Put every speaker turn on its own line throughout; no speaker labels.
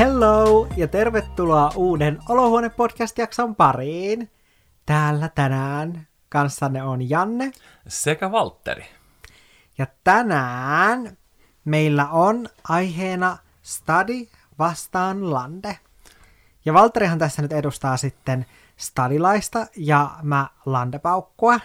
Hello ja tervetuloa uuden Olohuone podcast-jakson pariin. Täällä tänään kanssanne on Janne.
Sekä Valtteri.
Ja tänään meillä on aiheena Stadi vastaan Lande. Ja Valtterihan tässä nyt edustaa sitten stadilaista ja mä landepaukkua.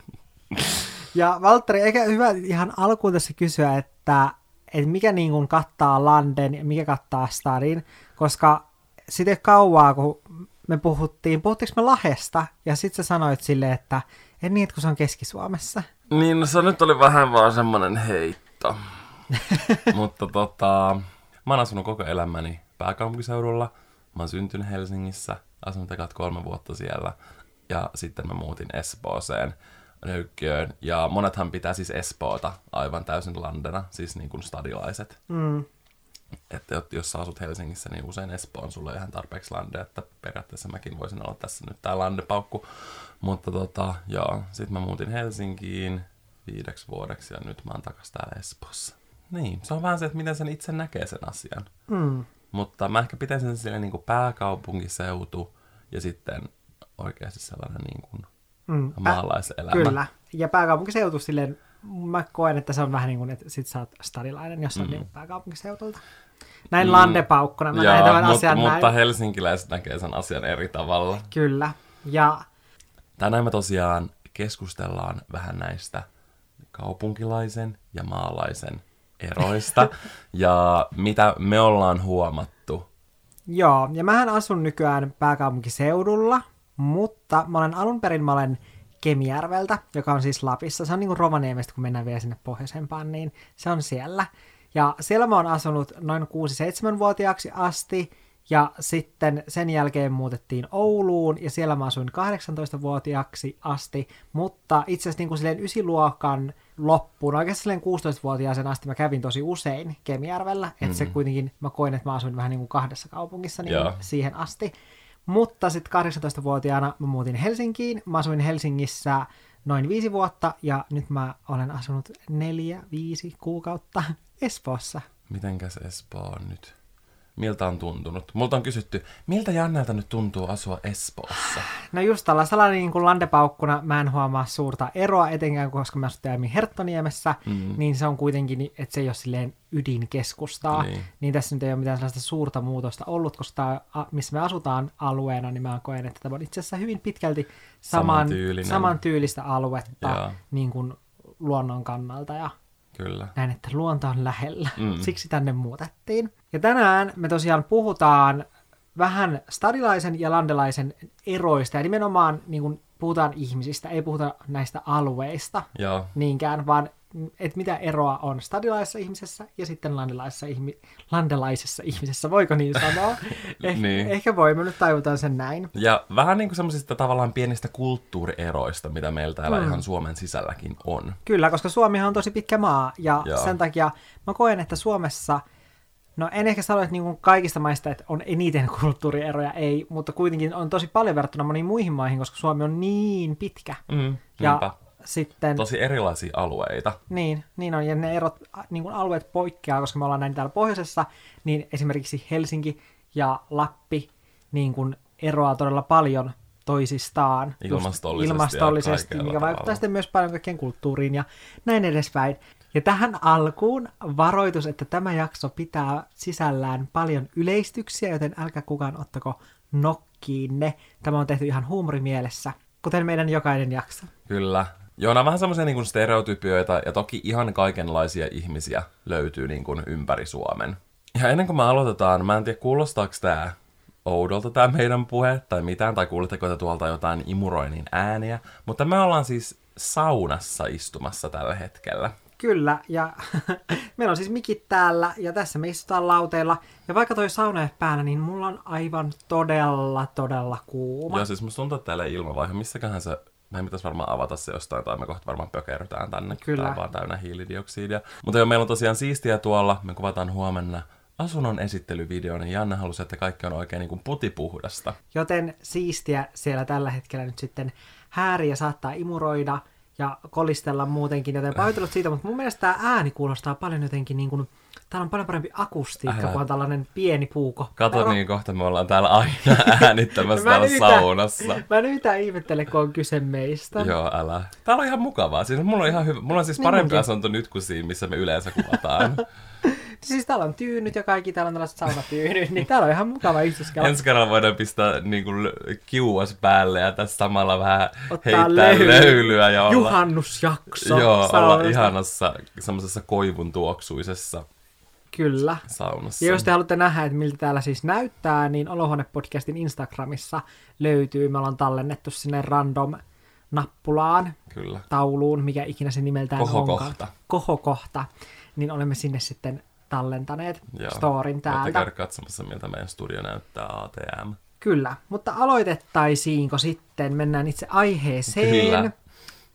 ja Valtteri, eikä hyvä ihan alkuun tässä kysyä, että, että mikä niin kuin kattaa landen ja mikä kattaa stadin, koska sitten kauaa, kun me puhuttiin, puhuttiinko me Lahesta, ja sitten sä sanoit silleen, että en niin, että kun se on Keski-Suomessa.
Niin, no se nyt oli vähän vaan semmonen heitto. Mutta tota, mä oon asunut koko elämäni pääkaupunkiseudulla. Mä oon syntynyt Helsingissä, asunut ekat kolme vuotta siellä. Ja sitten mä muutin Espooseen, Nöykkiöön. Ja monethan pitää siis Espoota aivan täysin landena, siis niin kuin stadilaiset.
Mm.
Että jos sä asut Helsingissä, niin usein Espoo on sulle ihan tarpeeksi lande, että periaatteessa mäkin voisin olla tässä nyt tää landepaukku. Mutta tota, joo, sit mä muutin Helsinkiin viideksi vuodeksi ja nyt mä oon takas täällä Espoossa. Niin, se on vähän se, että miten sen itse näkee sen asian.
Mm.
Mutta mä ehkä pitäisin sen silleen niin kuin pääkaupunkiseutu ja sitten oikeasti sellainen niin kuin
Mm.
maalaiselämä.
Kyllä. Ja pääkaupunkiseutu silleen, mä koen, että se on vähän niin kuin, että sit sä oot stadilainen, jos on mm. niin pääkaupunkiseutulta. Näin mm. landepaukkuna mä näen tämän
mut,
asian
mutta
näin.
helsinkiläiset näkee sen asian eri tavalla.
Kyllä. Ja
Tänään me tosiaan keskustellaan vähän näistä kaupunkilaisen ja maalaisen eroista ja mitä me ollaan huomattu.
joo, ja mähän asun nykyään pääkaupunkiseudulla, mutta mä olen alun perin, mä olen Kemijärveltä, joka on siis Lapissa. Se on niin kuin Rovaniemestä, kun mennään vielä sinne pohjoisempaan, niin se on siellä. Ja siellä mä oon asunut noin 6-7-vuotiaaksi asti, ja sitten sen jälkeen muutettiin Ouluun, ja siellä mä asuin 18-vuotiaaksi asti, mutta itse asiassa niin kuin silleen ysiluokan loppuun, oikeastaan silleen 16-vuotiaaseen asti mä kävin tosi usein Kemijärvellä, että mm-hmm. se kuitenkin, mä koin, että mä asuin vähän niin kuin kahdessa kaupungissa niin
Joo.
siihen asti. Mutta sitten 18-vuotiaana mä muutin Helsinkiin. Mä asuin Helsingissä noin viisi vuotta ja nyt mä olen asunut neljä, viisi kuukautta Espoossa.
Mitenkäs Espoo on nyt? Miltä on tuntunut? Multa on kysytty, miltä Jannelta nyt tuntuu asua Espoossa?
No just tällaisella niin kuin landepaukkuna mä en huomaa suurta eroa, etenkään koska mä asuttiin aiemmin Herttoniemessä, mm. niin se on kuitenkin, ni- että se ei ole silleen ydinkeskustaa, niin.
Niin.
niin tässä nyt ei ole mitään sellaista suurta muutosta ollut, koska tää, a- missä me asutaan alueena, niin mä koen, että tämä on itse asiassa hyvin pitkälti saman,
Samantyylinen.
samantyylistä aluetta
Joo.
niin kuin luonnon kannalta ja
Kyllä.
näin, että luonto on lähellä. Mm. Siksi tänne muutettiin. Ja tänään me tosiaan puhutaan vähän stadilaisen ja landelaisen eroista, ja nimenomaan niin kuin puhutaan ihmisistä, ei puhuta näistä alueista
Joo,
niinkään, vaan että mitä eroa on stadilaisessa ihmisessä ja sitten landelaisessa, ihmi- landelaisessa ihmisessä, voiko niin sanoa? Eh-
Niin.
Ehkä voimme nyt tajutaan sen näin.
Ja vähän niin kuin semmoisista tavallaan pienistä kulttuurieroista, mitä meillä täällä mm. ihan Suomen sisälläkin on.
Kyllä, koska Suomihan on tosi pitkä maa, ja
Joo.
sen takia mä koen, että Suomessa, no en ehkä sano, että niin kuin kaikista maista että on eniten kulttuurieroja, ei, mutta kuitenkin on tosi paljon verrattuna moniin muihin maihin, koska Suomi on niin pitkä.
Mm,
Ja
niinpä.
Sitten,
Tosi erilaisia alueita.
niin, niin on, ja ne erot, niin kuin alueet poikkeaa, koska me ollaan näin täällä pohjoisessa, niin esimerkiksi Helsinki ja Lappi niin kuin eroaa todella paljon toisistaan.
Ilmastollisesti
ilmastollisesti mikä vaikuttaa
tavalla.
sitten myös paljon kaikkien kulttuuriin ja näin edespäin. Ja tähän alkuun varoitus, että tämä jakso pitää sisällään paljon yleistyksiä, joten älkää kukaan ottako nokkiinne. Tämä on tehty ihan huumorimielessä, kuten meidän jokainen jakso.
Kyllä. Joo, nämä on vähän semmoisia niin stereotypioita, ja toki ihan kaikenlaisia ihmisiä löytyy niin kuin ympäri Suomen. Ja ennen kuin me aloitetaan, mä en tiedä kuulostaako tämä oudolta tämä meidän puhe tai mitään, tai kuuletteko te tuolta jotain imuroinnin ääniä, mutta me ollaan siis saunassa istumassa tällä hetkellä.
Kyllä, ja meillä on siis mikit täällä, ja tässä me istutaan lauteilla. Ja vaikka toi sauna ei päällä, niin mulla on aivan todella, todella kuuma.
Joo, siis musta tuntuu, että täällä ilmavaihe, missäköhän se, meidän pitäisi varmaan avata se jostain, tai me kohta varmaan pökerrytään tänne,
Kyllä.
tää on vaan täynnä hiilidioksidia. Mutta joo, meillä on tosiaan siistiä tuolla, me kuvataan huomenna asunnon esittelyvideo, niin Janne halusi, että kaikki on oikein niin kuin putipuhdasta.
Joten siistiä siellä tällä hetkellä nyt sitten hääriä saattaa imuroida ja kolistella muutenkin, joten pahoittelut siitä, mutta mun mielestä tämä ääni kuulostaa paljon jotenkin niin kuin täällä on paljon parempi akustiikka,
Älä.
kun on tällainen pieni puuko.
Kato
Mä-
niin, kohta me ollaan täällä aina äänittämässä täällä
yhtään-
saunassa.
Mä en yhtään ihmettele, kun on kyse meistä.
Joo, älä. Täällä on ihan mukavaa. Siis mulla on ihan hyvä. Mulla on siis
Niin
parempi
munkin.
asunto nyt kuin siinä, missä me yleensä kuvataan.
Siis täällä on tyynyt ja kaikki, täällä on tällaiset saunatyynyt, niin täällä on ihan mukava istuskella.
Ensi kerralla voidaan pistää niin kuin, kiuas päälle ja tässä samalla vähän
Ottaa
heittää
löyly.
löylyä ja olla,
Juhannusjakso.
joo, olla
saunasta.
ihanassa semmoisessa koivun tuoksuisessa
Kyllä.
saunassa.
Ja jos te haluatte nähdä, että miltä täällä siis näyttää, niin Olohuone-podcastin Instagramissa löytyy. Me ollaan tallennettu sinne random nappulaan,
Kyllä.
tauluun, mikä ikinä se nimeltään
Kohokohta.
onkaan. Kohokohta. Niin olemme sinne sitten tallentaneet
Joo.
storin
Voitte
täältä.
käydä katsomassa, miltä meidän studio näyttää ATM.
Kyllä, mutta aloitettaisiinko sitten, mennään itse aiheeseen.
Kyllä.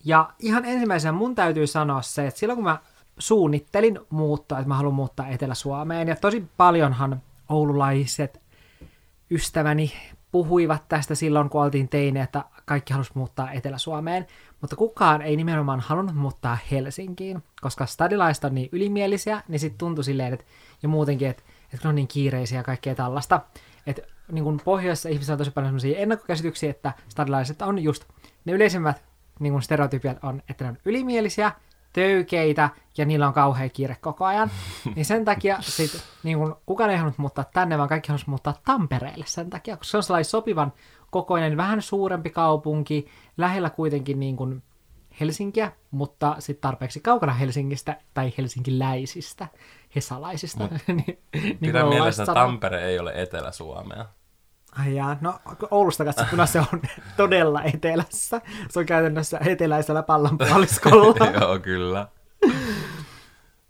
Ja ihan ensimmäisenä mun täytyy sanoa se, että silloin kun mä suunnittelin muuttoa, että mä haluan muuttaa Etelä-Suomeen, ja tosi paljonhan oululaiset ystäväni puhuivat tästä silloin, kun oltiin teine, että kaikki halusi muuttaa Etelä-Suomeen, mutta kukaan ei nimenomaan halunnut muuttaa Helsinkiin, koska stadilaiset on niin ylimielisiä, niin sitten tuntui silleen, että ja muutenkin, että, että ne on niin kiireisiä ja kaikkea tällaista, että niin kuin pohjoisessa ihmisillä on tosi paljon sellaisia ennakkokäsityksiä, että stadilaiset on just ne yleisimmät niin kuin stereotypiat on, että ne on ylimielisiä, töykeitä ja niillä on kauhea kiire koko ajan. Niin sen takia sit, niin kun, kukaan ei halunnut muuttaa tänne, vaan kaikki halusivat muuttaa Tampereelle sen takia, koska se on sellainen sopivan kokoinen, vähän suurempi kaupunki, lähellä kuitenkin niin kuin Helsinkiä, mutta sitten tarpeeksi kaukana Helsingistä tai helsinkiläisistä, hesalaisista. niin, niin
Pidä
kuin
mielessä, että. Tampere ei ole Etelä-Suomea.
Ai jaa, no Oulusta katsottuna se on todella etelässä. Se on käytännössä eteläisellä pallonpuoliskolla.
Joo, kyllä.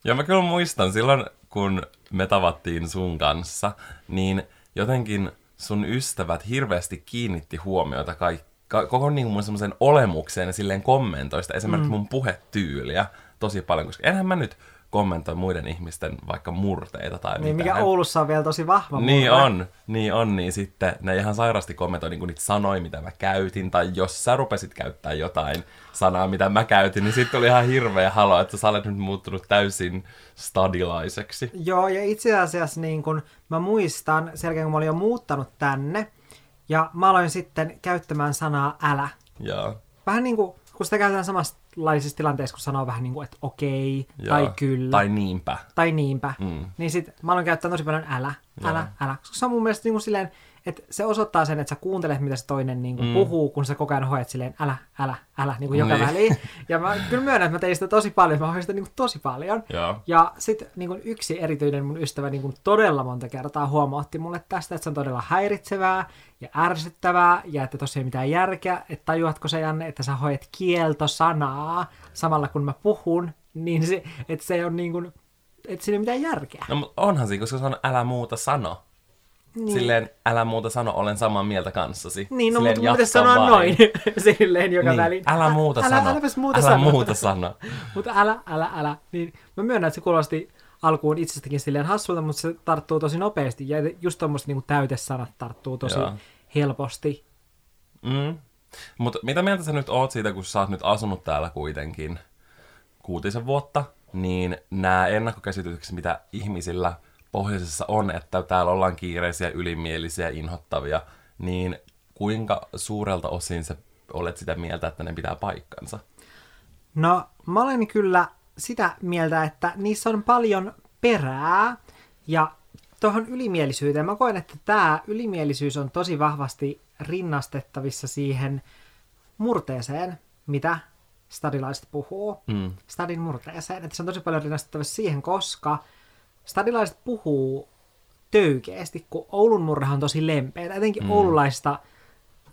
Ja mä kyllä muistan silloin, kun me tavattiin sun kanssa, niin jotenkin sun ystävät hirveästi kiinnitti huomiota kaik- ka- koko niin mun semmoisen olemukseen ja silleen kommentoista esimerkiksi mm. mun puhetyyliä tosi paljon, koska enhän mä nyt kommentoi muiden ihmisten vaikka murteita tai
niin,
mitään.
mikä Oulussa on vielä tosi vahva.
Niin
murre.
on, niin on, niin sitten ne ihan sairasti kommentoi niin niitä sanoja, mitä mä käytin, tai jos sä rupesit käyttää jotain sanaa, mitä mä käytin, niin sitten oli ihan hirveä halo, että sä olet nyt muuttunut täysin stadilaiseksi.
Joo, ja itse asiassa niin kun mä muistan, sen jälkeen kun mä olin jo muuttanut tänne, ja mä aloin sitten käyttämään sanaa älä.
Joo,
Vähän niin kuin, kun sitä käytetään samanlaisissa tilanteissa, kun sanoo vähän niin kuin, että okei,
joo.
tai kyllä,
Tai niinpä.
tai niinpä,
Mm.
niin sit mä aloin käyttää tosi paljon älä, älä,
Joo.
älä. Koska se on mun mielestä niin kuin silleen, että se osoittaa sen, että sä kuuntelet, mitä se toinen niin kuin mm. puhuu, kun sä koko ajan hoet silleen älä, älä, älä, niin kuin joka
Niin.
väliin. Ja mä kyllä myönnän, että mä tein sitä tosi paljon, mä hoin sitä niin kuin tosi paljon.
Joo.
Ja sitten niin yksi erityinen mun ystävä niin kuin todella monta kertaa huomautti mulle tästä, että se on todella häiritsevää ja ärsyttävää ja että tosiaan ei mitään järkeä, että tajuatko se Janne, että sä hoet kieltosanaa samalla kun mä puhun, niin se, että se on niin kuin, että siinä ei ole mitään järkeä.
No, onhan siinä, koska se on älä muuta sano. Niin. Silleen, älä muuta sano, olen samaa mieltä kanssasi.
Niin, no
Silleen,
mutta
jatka
sanoa
vain.
noin silleen joka
Niin,
väliin.
älä muuta
älä,
sano.
Äläpäs muuta
älä
sano.
muuta sano.
mutta älä, älä, älä. Niin mä myönnän, että se kuulosti alkuun itsestäkin silleen hassulta, mutta se tarttuu tosi nopeasti. Ja just tommoset niin täytesanat tarttuu tosi
Joo.
helposti.
Mm. Mutta mitä mieltä sä nyt oot siitä, kun sä oot nyt asunut täällä kuitenkin kuutisen vuotta, niin nämä ennakkokäsitykset, mitä ihmisillä pohjoisessa on, että täällä ollaan kiireisiä, ylimielisiä, inhottavia, niin kuinka suurelta osin sä olet sitä mieltä, että ne pitää paikkansa?
No, mä olen kyllä sitä mieltä, että niissä on paljon perää. Ja tuohon ylimielisyyteen, mä koen, että tämä ylimielisyys on tosi vahvasti rinnastettavissa siihen murteeseen, mitä stadilaiset puhuu.
Mm.
Stadin murteeseen. Että se on tosi paljon rinnastettavissa siihen, koska stadilaiset puhuu töykeästi, kun Oulun murrehan on tosi lempeä. Etenkin mm. oululaista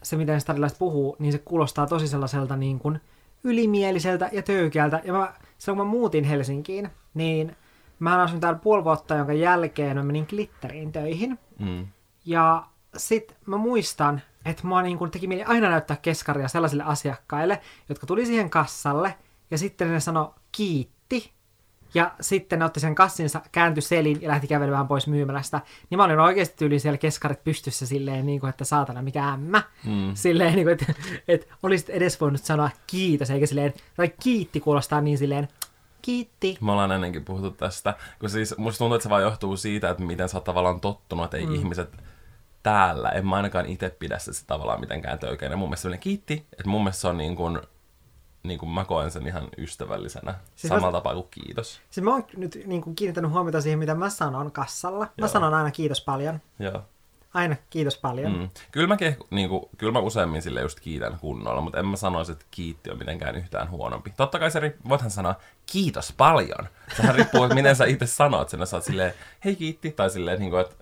se, miten stadilaiset puhuu, niin se kuulostaa tosi sellaiselta niin kuin ylimieliseltä ja töykeältä. Ja mä, silloin kun mä muutin Helsinkiin, niin mä asuin täällä puoli vuotta, jonka jälkeen mä menin glitteriin töihin.
Mm.
Ja sit mä muistan, että mua niin kun teki mieli aina näyttää keskaria sellaisille asiakkaille, jotka tuli siihen kassalle, ja sitten ne sano kiitti, ja sitten ne otti sen kassinsa, kääntyi selin ja lähti kävelemään pois myymälästä. Niin mä olin oikeasti tyyli siellä keskarit pystyssä silleen, niin kuin, että saatana mikä ämmä.
Mm.
Silleen, niin kuin, että, että olisit edes voinut sanoa kiitos, eikä silleen, tai kiitti kuulostaa niin silleen, kiitti.
Me ollaan ennenkin puhuttu tästä, kun siis musta tuntuu, että se vaan johtuu siitä, että miten sä oot tavallaan tottunut, että ei mm. ihmiset täällä, en mä ainakaan itse pidä se tavallaan mitenkään töykeinen. Mun mielestä kiitti, että mun mielestä se on niin kuin, niin kuin mä koen sen ihan ystävällisenä, siis samalla mä, tapaa kuin kiitos.
Siis mä oon nyt niin kuin kiinnittänyt huomiota siihen, mitä mä sanon kassalla. Mä Joo. sanon aina kiitos paljon.
Joo.
Aina kiitos paljon.
Mm. Kyllä, mä, niin kuin, kyllä mä useammin sille just kiitän kunnolla, mutta en mä sanoisi, että kiitti on mitenkään yhtään huonompi. Totta kai se riippuu, voithan sanoa kiitos paljon. Sehän riippuu, että miten sä itse sanot sen. Sä oot silleen, hei kiitti, tai silleen, niin kuin, että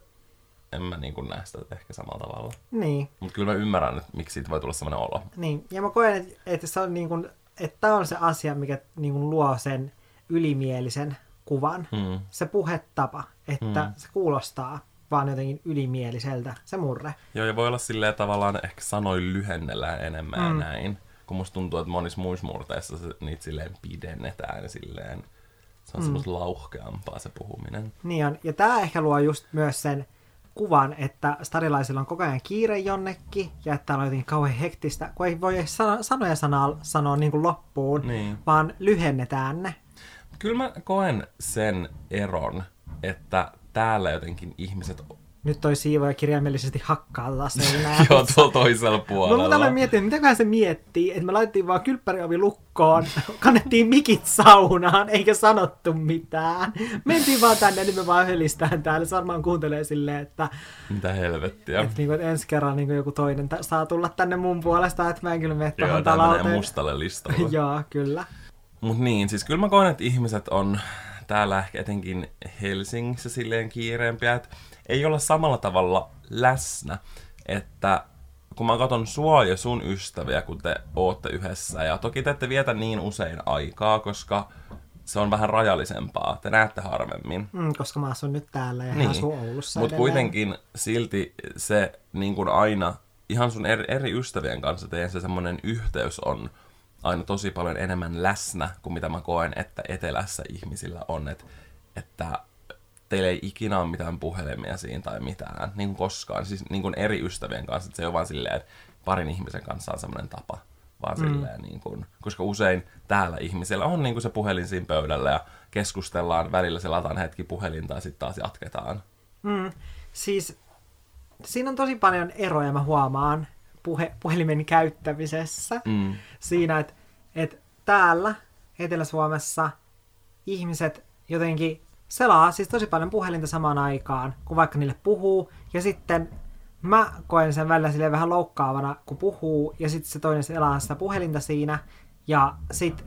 en mä niin kuin näe sitä ehkä samalla tavalla.
Niin.
Mutta kyllä mä ymmärrän, että miksi siitä voi tulla sellainen olo.
Niin, ja mä koen, että, että se on niin kuin, että on se asia, mikä niin kuin luo sen ylimielisen kuvan. Hmm. Se puhetapa, että hmm. se kuulostaa vaan jotenkin ylimieliseltä, se murre.
Joo, ja voi olla silleen tavallaan ehkä sanoin lyhennellään enemmän mm. näin. Kun musta tuntuu, että monissa muissa murteissa se, niitä silleen pidennetään silleen. Se on mm. semmoista lauhkeampaa se puhuminen.
Niin on. Ja tää ehkä luo just myös sen kuvan, että starilaisilla on koko ajan kiire jonnekin ja että täällä on jotenkin kauhean hektistä, kun ei voi sana, sanoja sanaa sanoa niin kuin loppuun, niin. vaan lyhennetään ne.
Kyllä mä koen sen eron, että täällä jotenkin ihmiset
nyt toi siivoja kirjaimellisesti hakkaa seinää.
Joo, tuolla toisella puolella.
Mä aloin miettiä, mitäköhän se miettii, että me laitettiin vaan kylppäriovi lukkoon, kannettiin mikit saunaan, eikä sanottu mitään. Mentiin vaan tänne, niin me vaan hölistään täällä. Se varmaan kuuntelee silleen, että...
Mitä helvettiä.
Että, niin kuin, että ensi kerran niin kuin joku toinen t- saa tulla tänne mun puolesta, että mä en kyllä mene
tuohon talouteen. mustalle listalle.
Joo, kyllä.
Mut niin, siis kyllä mä koen, että ihmiset on täällä ehkä etenkin Helsingissä silleen kiireempiä, että ei olla samalla tavalla läsnä, että kun mä katson sua ja sun ystäviä, kun te ootte yhdessä, ja toki te ette vietä niin usein aikaa, koska se on vähän rajallisempaa. Te näette harvemmin.
Mm, koska mä asun nyt täällä ja niin. asun Oulussa
Mutta kuitenkin silti se niin kuin aina, ihan sun eri, eri ystävien kanssa teidän se semmoinen yhteys on aina tosi paljon enemmän läsnä kuin mitä mä koen, että etelässä ihmisillä on. Et, että teillä ei ikinä ole mitään puhelimia siinä tai mitään, niin kuin koskaan. Siis niin kuin eri ystävien kanssa, että se on vaan silleen, että parin ihmisen kanssa on semmoinen tapa. Vaan mm. silleen, niin kuin, koska usein täällä ihmisillä on niin kuin se puhelin siinä pöydällä ja keskustellaan, välillä se lataan hetki puhelinta ja sitten taas jatketaan.
Mm. Siis siinä on tosi paljon eroja, mä huomaan, puhe, puhelimen käyttämisessä. Mm. Siinä, että et täällä Etelä-Suomessa ihmiset jotenkin selaa siis tosi paljon puhelinta samaan aikaan, kun vaikka niille puhuu. Ja sitten mä koen sen välillä sille vähän loukkaavana, kun puhuu, ja sitten se toinen selaa sitä puhelinta siinä. Ja sitten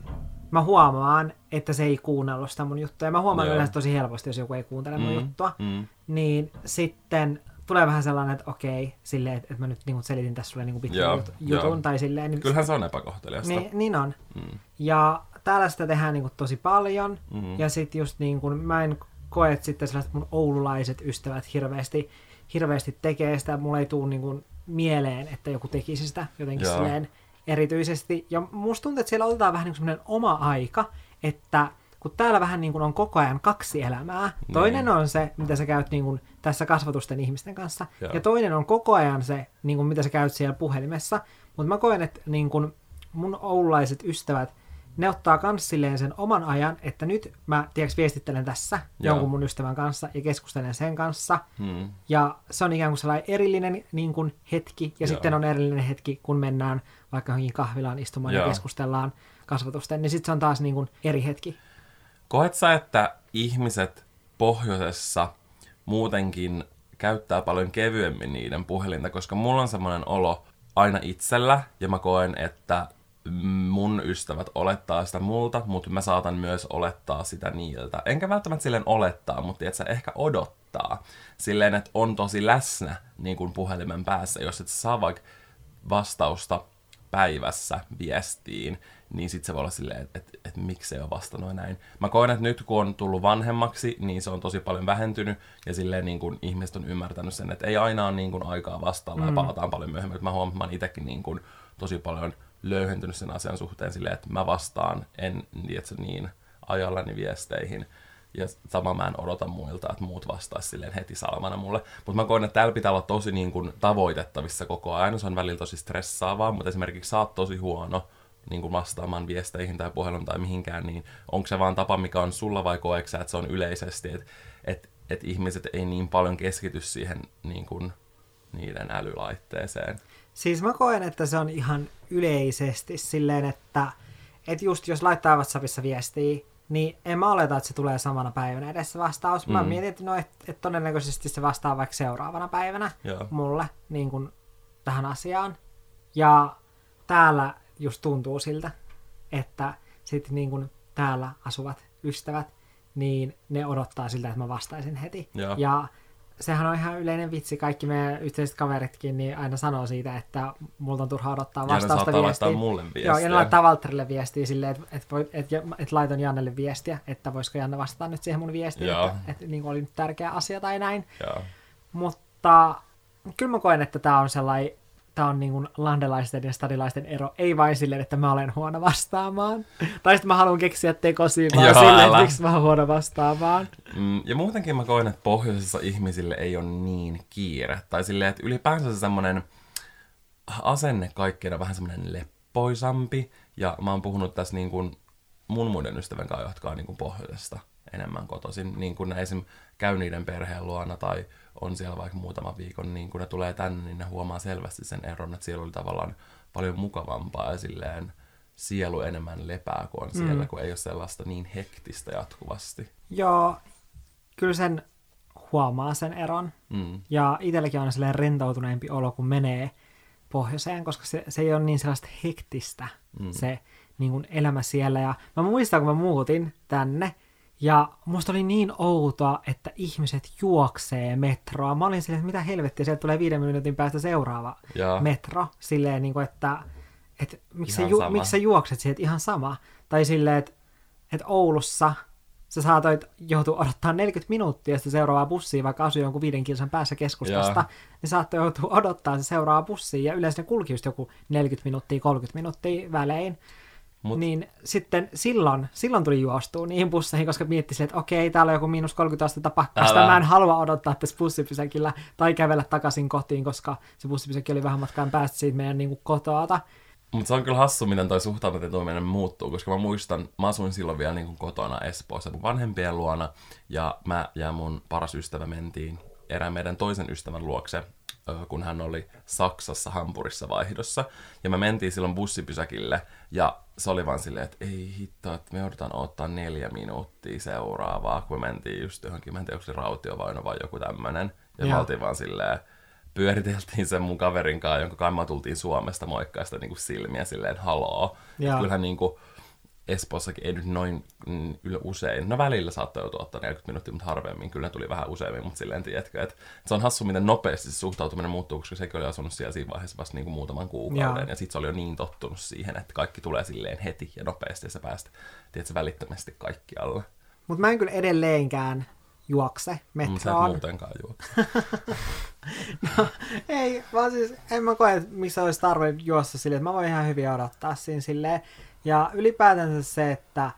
mä huomaan, että se ei kuunnellut sitä mun juttua. Ja mä huomaan Joo. yleensä tosi helposti, jos joku ei kuuntele mun mm, juttua. Mm. Niin sitten tulee vähän sellainen, että okei, silleen, että, että mä nyt niin selitin tässä sulle niin pitkän joo, jutun. Joo. Tai silleen, niin,
Kyllähän se on epäkohteliasta.
Niin, niin on. Mm. Ja täällä sitä tehdään niin kuin, tosi paljon. Mm. Ja sitten just niin kuin, mä en koe, että sitten sellaiset mun oululaiset ystävät hirveästi, hirveästi tekee sitä. Mulla ei tule niin kuin, mieleen, että joku tekisi sitä jotenkin joo. silleen erityisesti. Ja musta tuntuu, että siellä otetaan vähän niin kuin oma aika, että kun täällä vähän niin kuin on koko ajan kaksi elämää. Niin. Toinen on se, mitä sä käyt niin kuin tässä kasvatusten ihmisten kanssa, Joo. ja toinen on koko ajan se, niin kuin mitä sä käyt siellä puhelimessa. Mutta mä koen, että niin kuin mun oululaiset ystävät, ne ottaa kans silleen sen oman ajan, että nyt mä tiedätkö, viestittelen tässä Joo. jonkun mun ystävän kanssa ja keskustelen sen kanssa. Hmm. Ja se on ikään kuin sellainen erillinen niin kuin hetki, ja Joo. sitten on erillinen hetki, kun mennään vaikka johonkin kahvilaan istumaan Joo. ja keskustellaan kasvatusten, niin sitten se on taas niin kuin eri hetki.
Koet sä, että ihmiset pohjoisessa muutenkin käyttää paljon kevyemmin niiden puhelinta, koska mulla on semmoinen olo aina itsellä, ja mä koen, että mun ystävät olettaa sitä multa, mutta mä saatan myös olettaa sitä niiltä. Enkä välttämättä silleen olettaa, mutta että ehkä odottaa. Silleen, että on tosi läsnä niin kuin puhelimen päässä, jos et saa vaikka vastausta päivässä viestiin, niin sitten se voi olla silleen, että et, et, miksi se ole vastannut näin. Mä koen, että nyt kun on tullut vanhemmaksi, niin se on tosi paljon vähentynyt, ja silleen niin kun ihmiset on ymmärtänyt sen, että ei aina ole niin kun aikaa vastailla, mm. ja palataan paljon myöhemmin. Mä huomaan, että mä oon itsekin niin kun tosi paljon löyhentynyt sen asian suhteen silleen, että mä vastaan en niin, se niin ajallani viesteihin, ja sama mä en odota muilta, että muut vastaisi silleen heti salamana mulle. Mutta mä koen, että täällä pitää olla tosi niin kun, tavoitettavissa koko ajan. Se on välillä tosi stressaavaa, mutta esimerkiksi sä oot tosi huono niin kuin vastaamaan viesteihin tai puhelun tai mihinkään, niin onko se vaan tapa, mikä on sulla vai koeksä, että se on yleisesti, että et, et ihmiset ei niin paljon keskity siihen niin kuin, niiden älylaitteeseen?
Siis mä koen, että se on ihan yleisesti silleen, että, että just jos laittaa WhatsAppissa viestiä, niin en mä oleta, että se tulee samana päivänä edessä vastaus. Mä mm. mietin, että, no, että, että todennäköisesti se vastaa vaikka seuraavana päivänä Joo. mulle niin kuin, tähän asiaan. Ja täällä just tuntuu siltä, että sitten niin kuin täällä asuvat ystävät, niin ne odottaa siltä, että mä vastaisin heti.
Joo.
Ja sehän on ihan yleinen vitsi. Kaikki meidän yhteiset kaveritkin niin aina sanoo siitä, että multa on turha odottaa vastausta
ja viestiä. mulle viestiä.
Joo, ja ne laittaa Valtterille viestiä silleen, että, että, että, että, että laitan Jannelle viestiä, että voisiko Janne vastata nyt siihen mun viestiin, Joo. että, että niin oli nyt tärkeä asia tai näin.
Joo.
Mutta kyllä mä koen, että tämä on sellainen tämä on niin kuin landelaisten ja stadilaisten ero, ei vain silleen, että mä olen huono vastaamaan. tai sitten mä haluan keksiä tekosia, vaan Joo, silleen, että miksi mä olen huono vastaamaan.
Mm, ja muutenkin mä koen, että pohjoisessa ihmisille ei ole niin kiire. Tai silleen, että ylipäänsä se semmoinen asenne kaikkeen on vähän semmoinen leppoisampi. Ja mä oon puhunut tässä niin kuin mun muiden ystävän kanssa, jotka on niin kuin pohjoisesta enemmän kotoisin. Niin kuin esim. Käy niiden perheen luona tai on siellä vaikka muutama viikon, niin kun ne tulee tänne, niin ne huomaa selvästi sen eron, että siellä oli tavallaan paljon mukavampaa ja silleen sielu enemmän lepää kuin on mm. siellä, kun ei ole sellaista niin hektistä jatkuvasti.
Joo, kyllä sen huomaa sen eron.
Mm.
Ja itselläkin on sellainen rentoutuneempi olo, kun menee pohjoiseen, koska se, se ei ole niin sellaista hektistä mm. se niin kuin elämä siellä. Ja mä muistan, kun mä muutin tänne, ja musta oli niin outoa, että ihmiset juoksee metroa. Mä olin silleen, että mitä helvettiä, sieltä tulee viiden minuutin päästä seuraava ja. metro. Silleen, niin kuin, että, että miksi, sä, ju, miksi sä juokset sieltä ihan sama. Tai silleen, että, että Oulussa sä saatoit joutua odottaa 40 minuuttia sitä seuraavaa bussia, vaikka asui jonkun viiden kilsan päässä keskustasta, ja. niin saattoi joutua odottaa se seuraava bussi, ja yleensä ne kulki just joku 40 minuuttia, 30 minuuttia välein. Mut... Niin sitten silloin, silloin tuli juostua niihin busseihin, koska mietti että okei, täällä on joku miinus 30 astetta pakkasta, mä en halua odottaa tässä bussipysäkillä tai kävellä takaisin kotiin, koska se bussipysäkki oli vähän matkaan päästä siitä meidän niin kotoata.
Mutta se on kyllä hassu, miten toi suhtautuminen muuttuu, koska mä muistan, mä asuin silloin vielä niin kuin kotona Espoossa mun vanhempien luona, ja mä ja mun paras ystävä mentiin erään meidän toisen ystävän luokse kun hän oli Saksassa Hampurissa vaihdossa. Ja me mentiin silloin bussipysäkille ja se oli vaan silleen, että ei hitto, että me joudutaan ottaa neljä minuuttia seuraavaa, kun me mentiin just johonkin, mä en tiedä, onko se rautiovaino vai joku tämmönen. Ja, ja. me oltiin vaan silleen, pyöriteltiin sen mun kaverin kanssa, jonka kanssa tultiin Suomesta moikkaista niin kuin silmiä silleen, haloo. Kyllähän niin kuin, Espoossakin ei nyt noin mm, usein, no välillä saattaa joutua ottaa 40 minuuttia, mutta harvemmin, kyllä ne tuli vähän useammin, mutta silleen tiedätkö, että se on hassu, miten nopeasti se suhtautuminen muuttuu, koska sekin oli asunut siellä siinä vaiheessa vasta niin kuin muutaman kuukauden, ja, ja sitten se oli jo niin tottunut siihen, että kaikki tulee silleen heti ja nopeasti, ja sä pääst, tiedätkö, välittömästi kaikkialle.
Mutta mä en kyllä edelleenkään juokse metroon. Mutta
sä et muutenkaan juokse.
no, ei, vaan siis en mä koe, missä olisi tarve juossa silleen, että mä voin ihan hyvin odottaa siinä silleen, ja ylipäätänsä se, että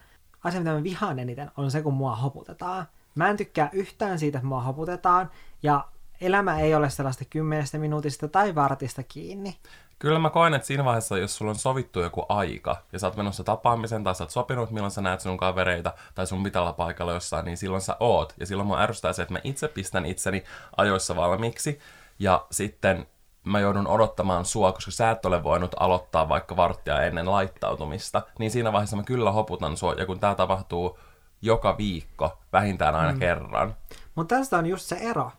asia, mitä mä vihaan eniten, on se, kun mua hoputetaan. Mä en tykkää yhtään siitä, että mua hoputetaan, ja elämä ei ole sellaista kymmenestä minuutista tai vartista kiinni.
Kyllä mä koen, että siinä vaiheessa, jos sulla on sovittu joku aika, ja sä oot menossa tapaamisen, tai sä oot sopinut, milloin sä näet sun kavereita, tai sun pitää olla paikalla jossain, niin silloin sä oot. Ja silloin mua ärsyttää se, että mä itse pistän itseni ajoissa valmiiksi, ja sitten mä joudun odottamaan sua, koska sä et ole voinut aloittaa vaikka varttia ennen laittautumista, niin siinä vaiheessa mä kyllä hoputan sua, ja kun tää tapahtuu joka viikko, vähintään aina mm. kerran.
Mutta tästä on just se ero,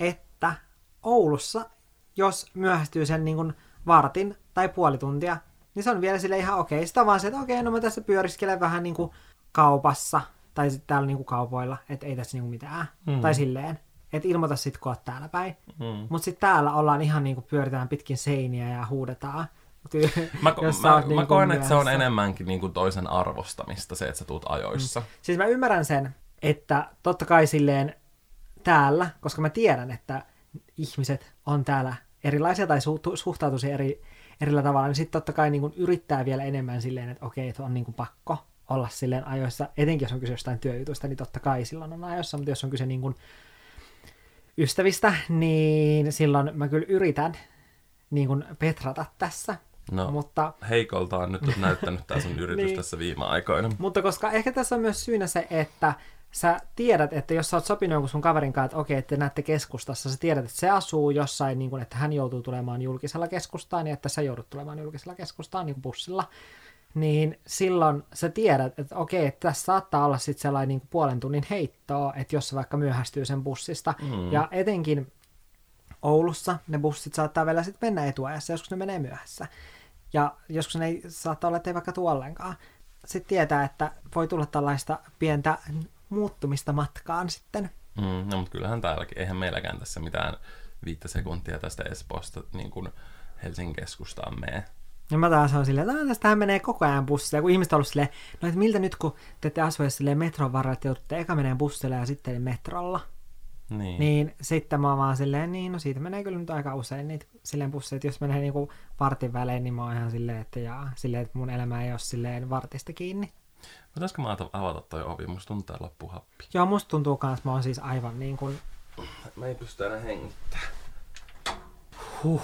että Oulussa, jos myöhästyy sen niin kuin vartin tai puoli tuntia, niin se on vielä sille ihan okei. Sitä vaan se, että okei, no mä tässä pyöriskelen vähän niin kuin kaupassa, tai sitten täällä niin kuin kaupoilla, että ei tässä niin kuin mitään. Mm. Tai silleen että ilmoita sit, kun oot täällä päin. Mm. Mutta sitten täällä ollaan ihan niinku pyöritään pitkin seiniä ja huudetaan.
Mä, mä, niin mä koen, että se on enemmänkin niinku toisen arvostamista se, että sä tuut ajoissa. Mm.
Siis mä ymmärrän sen, että totta kai silleen täällä, koska mä tiedän, että ihmiset on täällä erilaisia tai su- suhtautuu eri, erillä tavalla, niin sitten totta kai niin yrittää vielä enemmän silleen, että okei, että on niin pakko olla silleen ajoissa, etenkin jos on kyse jostain työjutusta, niin totta kai silloin on ajoissa, mutta jos on kyse niin kuin ystävistä, niin silloin mä kyllä yritän niin kuin petrata tässä.
No,
Mutta,
heikolta on nyt näyttänyt tämä sun yritys
Niin.
tässä viime aikoina.
mutta koska ehkä tässä on myös syynä se, että sä tiedät, että jos sä oot sopinut jonkun sun kaverin kanssa, että okei, että te näette keskustassa, sä tiedät, että se asuu jossain, niin kuin, että hän joutuu tulemaan julkisella keskustaan ja että sä joudut tulemaan julkisella keskustaan niin kuin bussilla, niin silloin sä tiedät, että okei, että tässä saattaa olla sitten sellainen niin kuin puolen tunnin heittoa, että jos se vaikka myöhästyy sen bussista. Mm. Ja etenkin Oulussa ne bussit saattaa vielä sitten mennä etuajassa, joskus ne menee myöhässä. Ja joskus ne ei saattaa olla, että ei vaikka tuo ollenkaan. Sitten tietää, että voi tulla tällaista pientä muuttumista matkaan sitten.
Mm, no, mutta kyllähän täälläkin, eihän meilläkään tässä mitään viittä sekuntia tästä Espoosta niin kuin Helsingin keskustaan mene.
Ja mä taas on silleen, että "Aa, tästähän menee koko ajan bussilla. Kun ihmiset on ollut silleen, no että miltä nyt kun te ette asu silleen metron varrella, että joudutte eka menee bussilla ja sitten metrolla.
Niin.
Niin sitten mä oon vaan silleen, niin no siitä menee kyllä nyt aika usein niitä silleen busseja, että jos menee niinku vartin välein, niin mä oon ihan silleen, että jaa, silleen, että mun elämä ei ole silleen vartista kiinni.
Pitäisikö mä avata- toi ovi? Musta tuntuu tää loppuhappi.
Joo, musta tuntuu kans, mä oon siis aivan niin kuin,
Mä ei pysty enää hengittämään.
huh.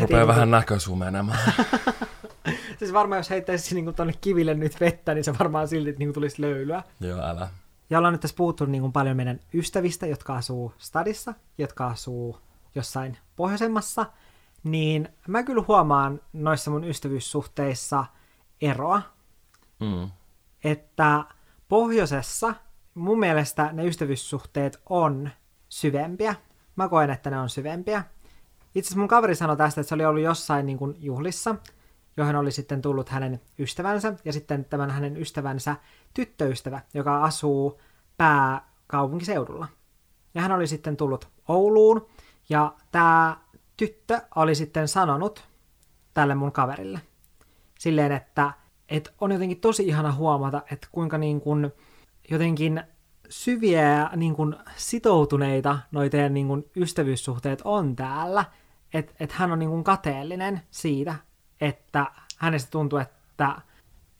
Rupee vähän näkösumenemaan.
Siis varmaan jos heittäisi niinku tonne kiville nyt vettä, niin se varmaan silti niinku tulisi löylyä.
Joo, älä.
Ja ollaan nyt tässä puhuttu niin kuin paljon meidän ystävistä, jotka asuu stadissa, jotka asuu jossain pohjoisemmassa, niin mä kyllä huomaan noissa mun ystävyyssuhteissa eroa,
Mm.
että pohjoisessa mun mielestä ne ystävyyssuhteet on syvempiä. Mä koen, että ne on syvempiä. Itse asiassa mun kaveri sanoi tästä, että se oli ollut jossain niin kuin juhlissa, johon oli sitten tullut hänen ystävänsä ja sitten tämän hänen ystävänsä tyttöystävä, joka asuu pääkaupunkiseudulla. Ja hän oli sitten tullut Ouluun ja tämä tyttö oli sitten sanonut tälle mun kaverille silleen, että, että on jotenkin tosi ihana huomata, että kuinka niin kuin jotenkin syviä ja niin kuin sitoutuneita noi teidän niin kuin ystävyyssuhteet on täällä, että et hän on niin kuin kateellinen siitä, että hänestä tuntuu, että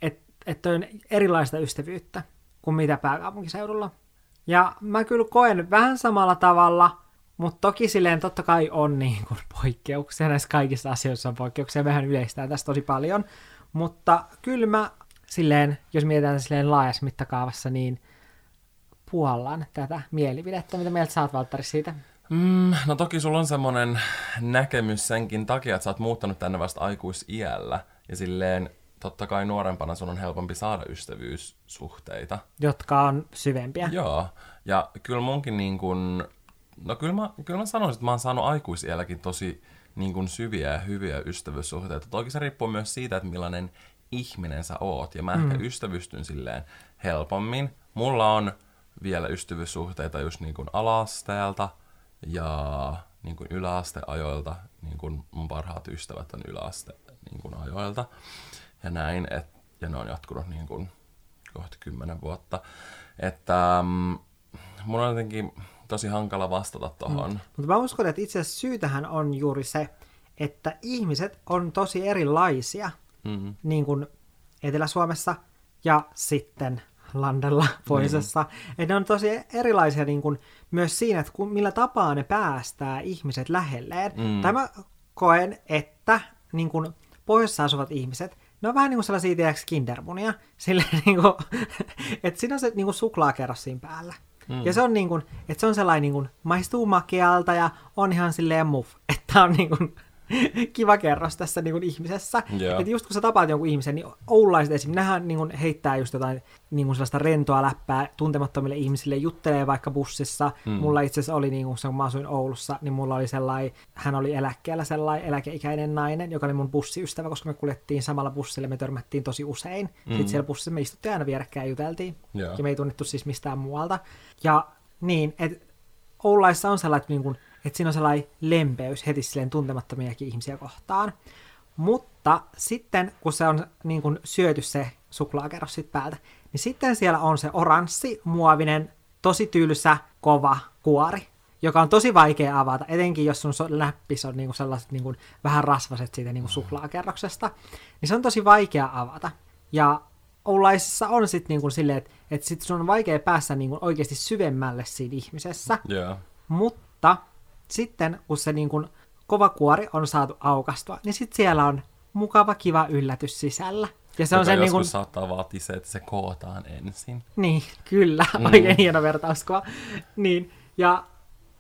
et, että on erilaista ystävyyttä kuin mitä pääkaupunkiseudulla. Ja mä kyllä koen vähän samalla tavalla, mutta toki silleen totta kai on niin kuin poikkeuksia, näissä kaikissa asioissa on poikkeuksia, mehän yleistää tästä tosi paljon, mutta kyllä mä silleen, jos mietitään silleen laajassa mittakaavassa, niin puollan tätä mielipidettä. Mitä mieltä oot, Valtteri, siitä?
Mm, no toki sulla on semmonen näkemys senkin takia, että sä oot muuttanut tänne vasta aikuisiällä. Ja silleen totta kai nuorempana sun on helpompi saada ystävyyssuhteita.
Jotka on syvempiä.
Joo, ja kyllä munkin niin kun, no kyllä mä, kyllä mä sanoisin, että mä oon saanut aikuisielläkin tosi niin kun syviä ja hyviä ystävyyssuhteita. Toki se riippuu myös siitä, että millainen ihminen sä oot, ja mä mm. ehkä ystävystyn silleen helpommin. Mulla on vielä ystävyyssuhteita just niin kuin ala-asteelta ja niin kuin yläasteajoilta, niin kuin mun parhaat ystävät on yläaste niin kuin ajoilta ja näin, et, ja ne on jatkunut niin kuin kohta kymmenen vuotta. Että um, mun on jotenkin tosi hankala vastata tohon. Mm.
Mutta mä uskon, että itse asiassa syytähän on juuri se, että ihmiset on tosi erilaisia,
Mm.
niin kuin Etelä-Suomessa ja sitten landella pohjoisessa. Mm. Että ne on tosi erilaisia niin kuin, myös siinä, että kun, millä tapaa ne päästää ihmiset lähelleen.
Mm.
Tai mä koen, että niin kuin, pohjoisessa asuvat ihmiset, ne on vähän niin kuin sellaisia, tiedätkö, kindermunia. Silleen, niin kuin, että siinä on se niin kuin suklaakerros siinä päällä. Mm. Ja se on niin kuin, että se on sellainen niin kuin, maistuu makealta ja on ihan silleen muff. Että on niin kuin, kiva kerros tässä niin kuin ihmisessä.
Joo.
Että just kun sä tapaat jonkun ihmisen, niin oululaiset esimerkiksi, nehän niin kuin heittää just jotain niin kuin sellaista rentoa läppää tuntemattomille ihmisille, juttelee vaikka bussissa. Mm. Mulla itse asiassa oli, niin kuin se, kun mä asuin Oulussa, niin mulla oli sellainen, hän oli eläkkeellä sellainen eläkeikäinen nainen, joka oli mun bussiystävä, koska me kuljettiin samalla bussilla, me törmättiin tosi usein. Mm. Sitten siellä bussissa me istuttiin aina vierekkäin ja juteltiin.
Joo.
Ja me ei tunnettu siis mistään muualta. Ja niin, että Oululaissa on sellainen, niin kuin, että siinä on sellainen lempeys heti silleen tuntemattomiakin ihmisiä kohtaan. Mutta sitten, kun se on niin kuin syöty se suklaakerros sit päältä, niin sitten siellä on se oranssi, muovinen, tosi tylsä, kova kuori, joka on tosi vaikea avata, etenkin jos sun läppis on niin kuin sellaiset niin kuin vähän rasvaset siitä niin kuin suklaakerroksesta, niin se on tosi vaikea avata. Ja Oulaisissa on sitten niin kuin silleen, että, että sit sun on vaikea päästä niin kuin oikeasti syvemmälle siinä ihmisessä,
Joo.
mutta sitten kun se niin kuin kova kuori on saatu aukastua, niin sitten siellä on mukava, kiva yllätys sisällä. Ja se on sen
joskus
niin kuin,
saattaa vaatia se, että se kootaan ensin.
Niin, kyllä. Mm. Oikein hieno vertauskuva. Niin, ja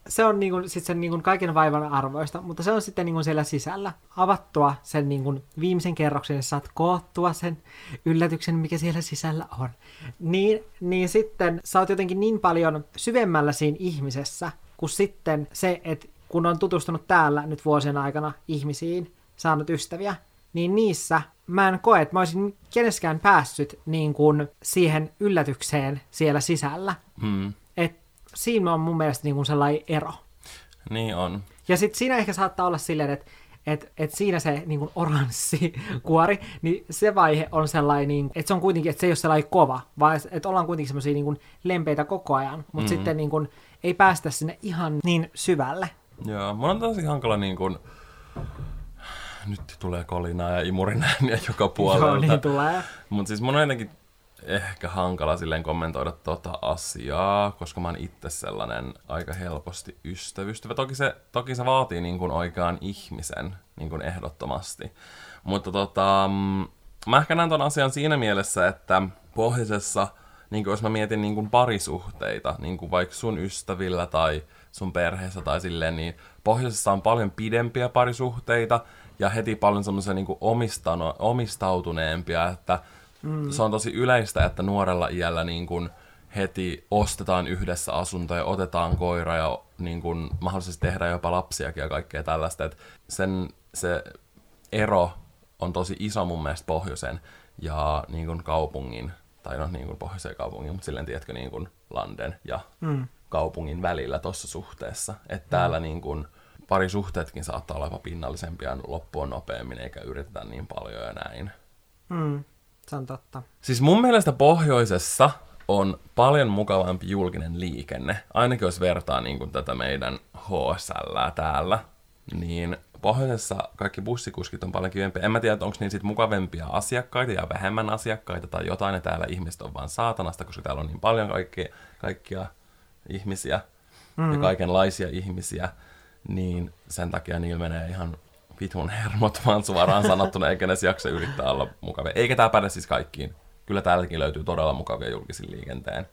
se on niin kuin, sit sen niin kuin kaiken vaivan arvoista, mutta se on sitten niin kuin siellä sisällä avattua sen niin kuin viimeisen kerroksen, saat koottua sen yllätyksen, mikä siellä sisällä on. Niin, niin sitten sä oot jotenkin niin paljon syvemmällä siinä ihmisessä, kuin sitten se, että kun on tutustunut täällä nyt vuosien aikana ihmisiin, saanut ystäviä, niin niissä mä en koe, että mä olisin keneskään päässyt niin kuin siihen yllätykseen siellä sisällä.
Mm.
Et siinä on mun mielestä niin kuin sellainen ero.
Niin on.
Ja sitten siinä ehkä saattaa olla silleen, että et, et siinä se niin kuin oranssi kuori, niin se vaihe on sellainen, niin, että se on kuitenkin, että se ei ole sellainen kova, vaan että ollaan kuitenkin semmoisia niin lempeitä koko ajan, mutta mm-hmm. sitten niin kuin, ei päästä sinne ihan niin syvälle.
Joo, mun on tosi hankala niin kuin... Nyt tulee kolinaa ja imurinääniä joka puolelta.
Joo, niin tulee.
Mutta siis mun on jotenkin ehkä hankala silleen kommentoida tota asiaa, koska mä oon itse sellainen aika helposti ystävystyvä. Toki se, toki se vaatii niin kuin oikean ihmisen niin kuin ehdottomasti. Mutta tota, mm, mä ehkä näen ton asian siinä mielessä, että pohjoisessa, niin kuin jos mä mietin niin kuin parisuhteita, niin kuin vaikka sun ystävillä tai sun perheessä tai silleen, niin pohjoisessa on paljon pidempiä parisuhteita ja heti paljon semmoisia niin kuin omistautuneempia, että Mm. Se on tosi yleistä, että nuorella iällä niin kun heti ostetaan yhdessä asunto ja otetaan koira ja niin kun mahdollisesti tehdään jopa lapsiakin ja kaikkea tällaista. Et sen, se ero on tosi iso mun mielestä pohjoisen ja niin kun kaupungin, tai no niin kuin pohjoisen kaupungin, mutta silleen tiedätkö niin kuin Landen ja mm. kaupungin välillä tuossa suhteessa. Että täällä mm. niin kun parisuhteetkin saattaa olla jopa pinnallisempia loppua nopeammin eikä yritetä niin paljon ja näin.
Mm. Se on totta.
Siis mun mielestä pohjoisessa on paljon mukavampi julkinen liikenne. Ainakin jos vertaa niin kuin tätä meidän HSL täällä, niin pohjoisessa kaikki bussikuskit on paljon kivempiä. En mä tiedä, onko niin sit mukavempia asiakkaita ja vähemmän asiakkaita tai jotain, ja täällä ihmiset on vaan saatanasta, koska täällä on niin paljon kaikkia, kaikkia ihmisiä mm. ja kaikenlaisia ihmisiä, niin sen takia niillä menee ihan vitun hermot vaan suoraan sanottuna, eikä ne jaksa yrittää olla mukavia. Eikä tämä päde siis kaikkiin. Kyllä täälläkin löytyy todella mukavia julkisen liikenteen.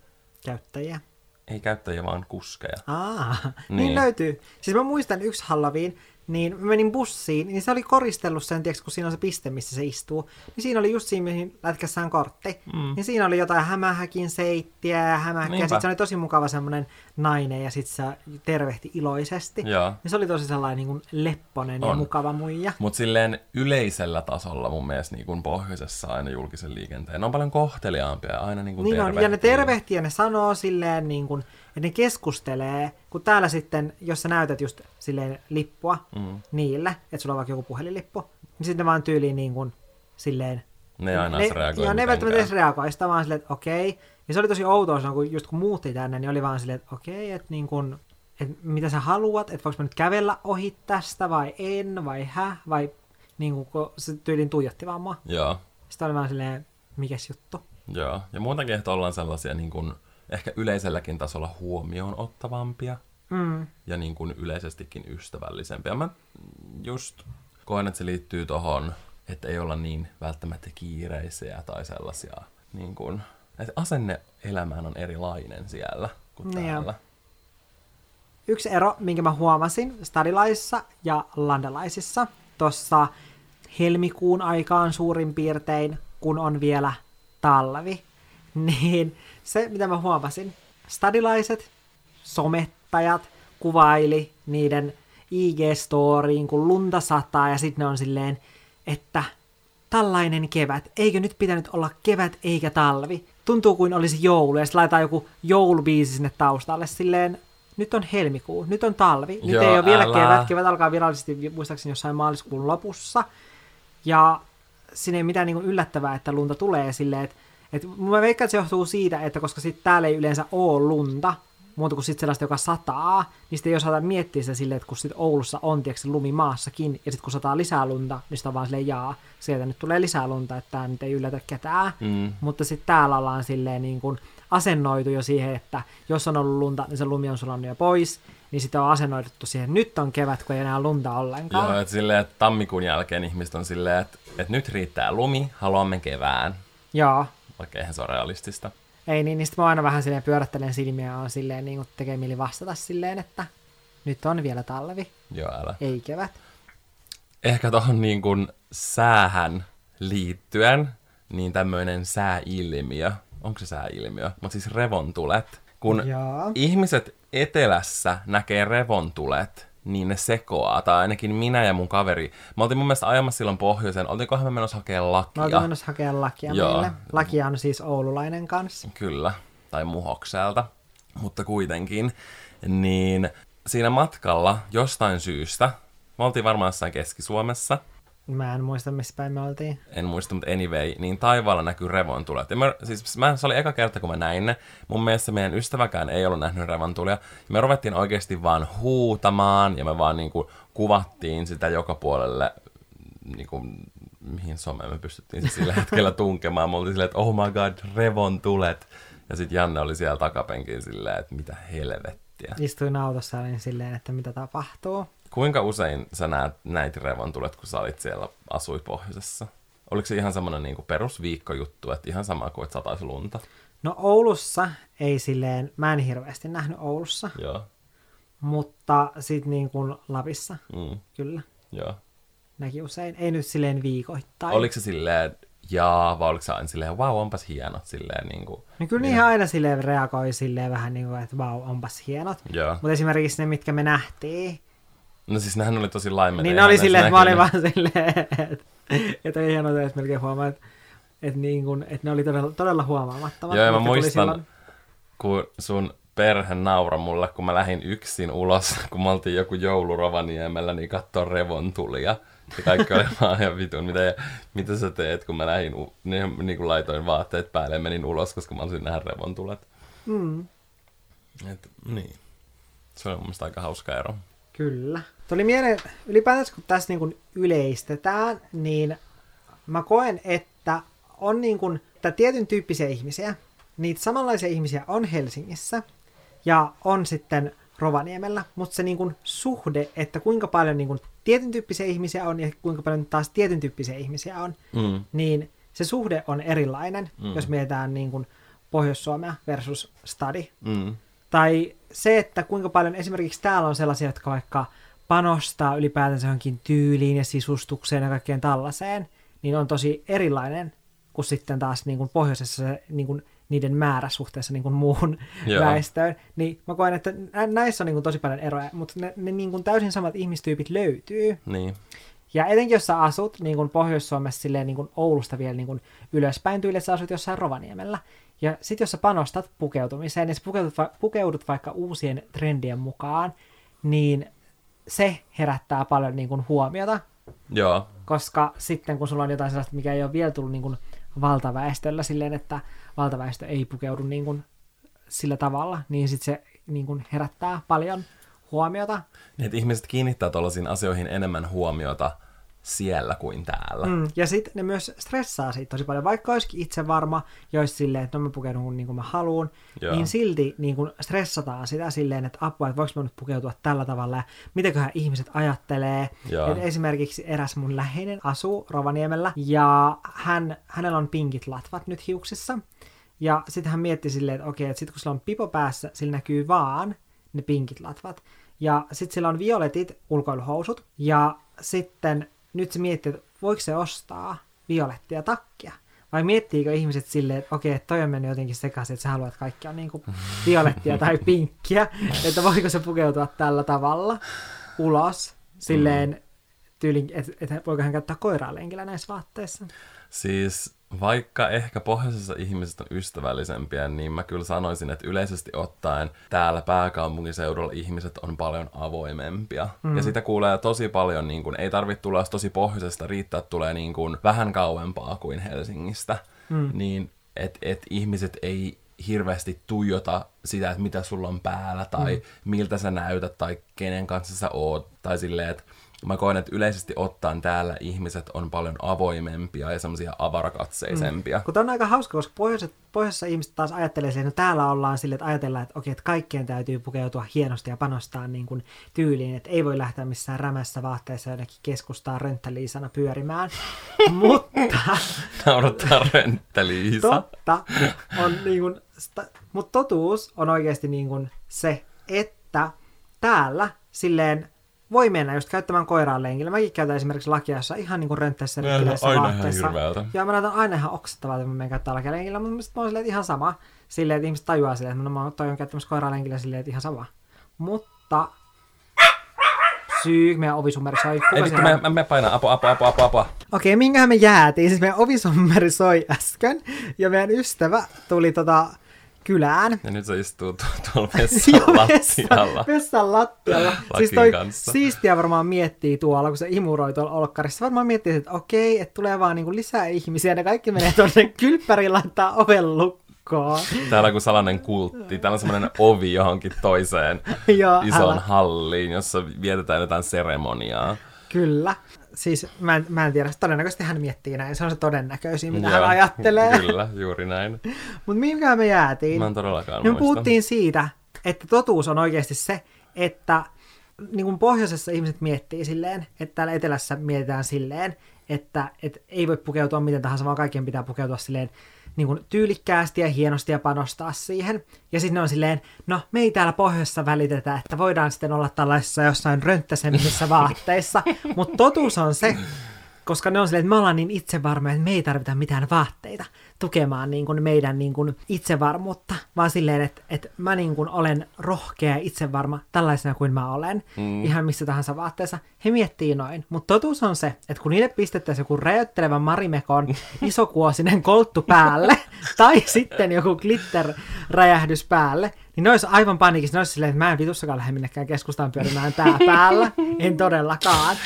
Käyttäjiä.
Ei käyttäjiä, vaan kuskeja.
Aa, niin. niin löytyy. Siis mä muistan yksi Halloween, niin mä menin bussiin, niin se oli koristellut sen, tiiäks, kun siinä on se piste, missä se istuu. Niin siinä oli just siinä, mihin lätkässä on kortti. Mm. Niin siinä oli jotain hämähäkin seittiä ja hämähäkkiä. Sitten se oli tosi mukava semmoinen nainen ja sitten se tervehti iloisesti. Ja Niin se oli tosi sellainen niin kuin lepponen on. ja mukava muija.
Mutta silleen yleisellä tasolla mun mielestä niin kuin pohjoisessa aina julkisen liikenteen. Ne on paljon kohteliaampia ja aina niin kuin
niin on, ja ne tervehtii ja ne sanoo silleen niin kuin, että ne keskustelee, kun täällä sitten, jos sä näytät just silleen lippua mm. niille, että sulla on vaikka joku puhelinlippu, niin sitten vaan tyyliin niin kuin silleen...
Ne ei aina ne, reagoi
Joo, ne ei välttämättä edes reagoi, sitä vaan silleen, että okei. Ja se oli tosi outoa, kun just kun muutti tänne, niin oli vaan silleen, että okei, että niin kuin, että mitä sä haluat, että voiko mä nyt kävellä ohi tästä vai en, vai hä, vai niin kuin, kun se tyylin tuijotti vaan mua.
Joo.
Sitten oli vaan silleen, mikäs juttu.
Joo, ja muutenkin, että ollaan sellaisia niin kuin, ehkä yleiselläkin tasolla huomioon ottavampia mm. ja niin kuin yleisestikin ystävällisempiä. Mä just koen, että se liittyy tohon, että ei olla niin välttämättä kiireisiä tai sellaisia, niin kuin, että asenne elämään on erilainen siellä kuin niin täällä.
Yksi ero, minkä mä huomasin stadilaisissa ja landelaisissa, tuossa helmikuun aikaan suurin piirtein, kun on vielä talvi, niin se, mitä mä huomasin, stadilaiset, somettajat kuvaili niiden IG-storiin, kun lunta sataa, ja sitten ne on silleen, että tällainen kevät, eikö nyt pitänyt olla kevät eikä talvi? Tuntuu kuin olisi joulu, ja sitten laitetaan joku joulubiisi sinne taustalle, silleen, nyt on helmikuu, nyt on talvi, nyt Joo, ei ole vielä älä. kevät, kevät alkaa virallisesti muistaakseni jossain maaliskuun lopussa, ja siinä ei mitään niin yllättävää, että lunta tulee silleen, että et mä veikkaan, että se johtuu siitä, että koska sit täällä ei yleensä ole lunta, muuta kuin sit sellaista, joka sataa, niin sitten ei osata miettiä sitä silleen, että kun sit Oulussa on tiedätkö, lumi maassakin, ja sitten kun sataa lisää lunta, niin sitä on vaan silleen, jaa, sieltä nyt tulee lisää lunta, että tämä nyt ei yllätä ketään. Mm. Mutta sitten täällä ollaan silleen niin kuin asennoitu jo siihen, että jos on ollut lunta, niin se lumi on sulannut jo pois, niin sitten on asennoiduttu siihen, nyt on kevät, kun ei enää lunta ollenkaan.
Joo, että silleen, että tammikuun jälkeen ihmiset on silleen, että, että nyt riittää lumi, haluamme kevään.
Joo.
Vaikka eihän se ole realistista.
Ei niin, niin sitten mä aina vähän silleen pyörättelen silmiä ja on silleen niin tekee mieli vastata silleen, että nyt on vielä talvi,
Joo, älä.
ei kevät.
Ehkä tuohon niin kuin säähän liittyen, niin tämmöinen sääilmiö, onko se sääilmiö, mutta siis revontulet. Kun
Joo.
ihmiset etelässä näkee revontulet, niin ne sekoaa, tai ainakin minä ja mun kaveri. Me oltiin mun mielestä ajamassa silloin pohjoiseen, oltiinkohan me menossa hakemaan
Mä oltiin
lakia?
menossa hakemaan lakia
Joo.
meille. Lakia on siis oululainen kanssa.
Kyllä, tai muhokselta, mutta kuitenkin. Niin siinä matkalla jostain syystä, me oltiin varmaan jossain Keski-Suomessa,
Mä en muista, missä päin me oltiin.
en muista, mutta anyway, niin taivaalla näkyy revontulet. Ja mä, siis mä, se oli eka kerta, kun mä näin ne. Mun mielestä meidän ystäväkään ei ollut nähnyt revontulia. Ja me ruvettiin oikeasti vaan huutamaan, ja me vaan niinku kuvattiin sitä joka puolelle, niinku, mihin someen me pystyttiin siis sillä hetkellä tunkemaan. Me oltiin silleen, että oh my god, revontulet. Ja sitten Janne oli siellä takapenkin silleen, että mitä helvettiä.
Istuin autossa ja olin silleen, että mitä tapahtuu.
Kuinka usein sä näet, näit revontulet, kun sä olit siellä, asuit pohjoisessa? Oliko se ihan semmoinen niin perusviikkojuttu, että ihan sama kuin, että sataisi lunta?
No Oulussa ei silleen, mä en hirveästi nähnyt Oulussa,
Joo,
mutta sit niin kuin Lapissa
mm,
kyllä
joo.
näki usein. Ei nyt silleen viikoittain.
Oliko se silleen, jaa, vai oliko se aina silleen, wow, onpas hienot, silleen niin kuin...
No kyllä niihin aina silleen reagoi silleen vähän niin kuin, että vau, onpas hienot.
Joo.
Mutta esimerkiksi ne, mitkä me nähtiin,
No siis nehän oli tosi laimeita.
niin ne oli silleen, että mä olin vaan silleen, että, että ei hienoa, että melkein huomaa, että, että, niin kuin, että ne oli todella, todella huomaamattomat.
Joo, ja mä muistan,
silloin.
kun sun perhe naura mulle, kun mä lähdin yksin ulos, kun me oltiin joku joulu Rovaniemellä, niin kattoo revontulia. Ja kaikki oli vaan ihan vitun, mitä, mitä sä teet, kun mä lähdin, niin, niin kuin laitoin vaatteet päälle ja menin ulos, koska mä olisin nähdä revontulet.
Mm,
Et, niin. Se on mun mielestä aika hauska ero.
kyllä. Tuli mieleen, ylipäätänsä kun tässä niin kuin yleistetään, niin mä koen, että on niin kuin, että tietyn tyyppisiä ihmisiä, niitä samanlaisia ihmisiä on Helsingissä ja on sitten Rovaniemellä, mutta se niin kuin suhde, että kuinka paljon niin kuin tietyn tyyppisiä ihmisiä on ja kuinka paljon taas tietyn tyyppisiä ihmisiä on,
Mm.
niin se suhde on erilainen,
Mm.
jos mietitään niin kuin Pohjois-Suomea versus Stadi.
Mm.
Tai se, että kuinka paljon esimerkiksi täällä on sellaisia, jotka vaikka panostaa ylipäätänsä johonkin tyyliin ja sisustukseen ja kaikkeen tällaiseen, niin on tosi erilainen kuin sitten taas niin kuin pohjoisessa se, niin kuin niiden määrä suhteessa niin kuin muuhun
Joo.
väestöön. Niin mä koen, että nä- näissä on niin kuin tosi paljon eroja, mutta ne, ne niin kuin täysin samat ihmistyypit löytyy.
Niin.
Ja etenkin jos sä asut niin kuin Pohjois-Suomessa silleen niin kuin Oulusta vielä niin kuin ylöspäin tyyliin, että sä asut jossain Rovaniemellä. Ja sit jos sä panostat pukeutumiseen ja sä pukeudut, va- pukeudut vaikka uusien trendien mukaan, niin se herättää paljon niin kuin huomiota,
Joo.
koska sitten kun sulla on jotain sellaista, mikä ei ole vielä tullut niin kuin valtaväestöllä silleen, että valtaväestö ei pukeudu niin kuin sillä tavalla, niin sit se niin kuin herättää paljon huomiota.
Niin, että ihmiset kiinnittää tuollaisiin asioihin enemmän huomiota siellä kuin täällä.
Mm, ja sitten ne myös stressaa siitä tosi paljon, vaikka olisikin itse varma, ja olisi silleen, että no mä pukeudun niin kuin mä haluan,
Joo.
niin silti niin kuin stressataan sitä silleen, että apua, että voiko mä nyt pukeutua tällä tavalla, ja mitäköhän ihmiset ajattelee.
Joo.
Esimerkiksi eräs mun läheinen asuu Rovaniemellä, ja hän, hänellä on pinkit latvat nyt hiuksissa, ja sitten hän mietti silleen, että okei, että sitten kun sillä on pipo päässä, sillä näkyy vaan ne pinkit latvat. Ja sitten sillä on violetit ulkoiluhousut. Ja sitten nyt se miettii, että voiko se ostaa violettia takkia. Vai miettiikö ihmiset silleen, että okei, toi on mennyt jotenkin sekaisin, että sä haluat, että kaikki on niinku violettia tai pinkkiä. Että voiko se pukeutua tällä tavalla ulos silleen tyylin, että, että voiko hän käyttää koiraa lenkillä näissä vaatteissa.
Siis vaikka ehkä pohjoisessa ihmiset on ystävällisempiä, niin mä kyllä sanoisin, että yleisesti ottaen täällä pääkaupunkiseudulla ihmiset on paljon avoimempia. Mm. Ja sitä kuulee tosi paljon, niin kun, ei tarvitse tulla tosi pohjoisesta, riittää, että tulee niin kun, vähän kauempaa kuin Helsingistä. Mm. Niin, että et ihmiset ei hirveästi tuijota sitä, että mitä sulla on päällä, tai mm. miltä sä näytät, tai kenen kanssa sä oot, tai silleen, että mä koen, että yleisesti ottaen täällä ihmiset on paljon avoimempia ja semmoisia avarakatseisempia.
Kun on aika hauska, koska pohjoiset, pohjoisessa ihmiset taas ajattelee että täällä ollaan silleen, että ajatellaan, että okei, että kaikkien täytyy pukeutua hienosti ja panostaa niin kuin tyyliin, että ei voi lähteä missään rämässä vaatteessa jonnekin keskustaa rönttäliisana pyörimään. Mutta
Naurattaa rönttäliisa.
totta on niin kuin, mutta totuus on oikeasti niin kuin se, että täällä silleen voi mennä just käyttämään koiraan lenkillä. Mäkin käytän esimerkiksi lakia, jossa ihan niin kuin
aina ihan
vaatteissa.
hirveältä.
Joo, mä näytän aina ihan oksettavalta, kun mä menen käyttää lakia lenkillä, mutta sit mä oon silleen, että ihan sama. Silleen, että ihmiset tajuaa silleen, että mä toi on käyttämässä koiraan lenkillä silleen, että ihan sama. Mutta syy, meidän ovisummeri soi. Kuka
Ei vittu, mä, mä, mä painan apu, apu, apu, apu, apu.
Okei, minkähän me jäätiin? Siis meidän ovisummeri soi äsken, ja meidän ystävä tuli tota kylään.
Ja nyt se istuu tu- tuolla vessan lattialla.
vessan lattialla. siis toi
kanssa.
siistiä varmaan miettii tuolla, kun se imuroi tuolla olkkarissa. Varmaan miettii, että okei, että tulee vaan niinku lisää ihmisiä, ja ne kaikki menee tuonne kylppäriin laittaa oven lukkoon.
Täällä on kuin salainen kultti. Täällä on semmoinen ovi johonkin toiseen
Joo,
isoon
älä.
halliin, jossa vietetään jotain seremoniaa.
Kyllä. Siis mä en, mä en tiedä, todennäköisesti hän miettii näin. Se on se todennäköisin, mitä
Joo,
hän ajattelee.
Kyllä, juuri näin.
Mutta minkä me jäätiin?
Mä en todellakaan
Me
muista.
puhuttiin siitä, että totuus on oikeasti se, että niin kuin pohjoisessa ihmiset miettii silleen, että täällä etelässä mietitään silleen, että, että ei voi pukeutua miten tahansa, vaan kaikkien pitää pukeutua silleen niin kuin tyylikkäästi ja hienosti ja panostaa siihen. Ja sitten ne on silleen, no me ei täällä pohjoisessa välitetä, että voidaan sitten olla tällaisissa jossain rönttäsemmissä vaatteissa. Mutta totuus on se, koska ne on silleen, että me ollaan niin itsevarmoja, että me ei tarvita mitään vaatteita tukemaan niin kuin meidän niin kuin itsevarmuutta, vaan silleen, että, että mä niin kuin olen rohkea ja itsevarma tällaisena kuin mä olen, mm. ihan missä tahansa vaatteessa. He miettii noin, mutta totuus on se, että kun niille pistettäisiin joku räjäyttelevä marimekon isokuosinen kolttu päälle, tai sitten joku glitter-räjähdys päälle, niin ne olisi aivan paniikissa. Ne olisi silleen, että mä en vitussakaan lähde minnekään keskustaan pyörimään tää päällä. En todellakaan.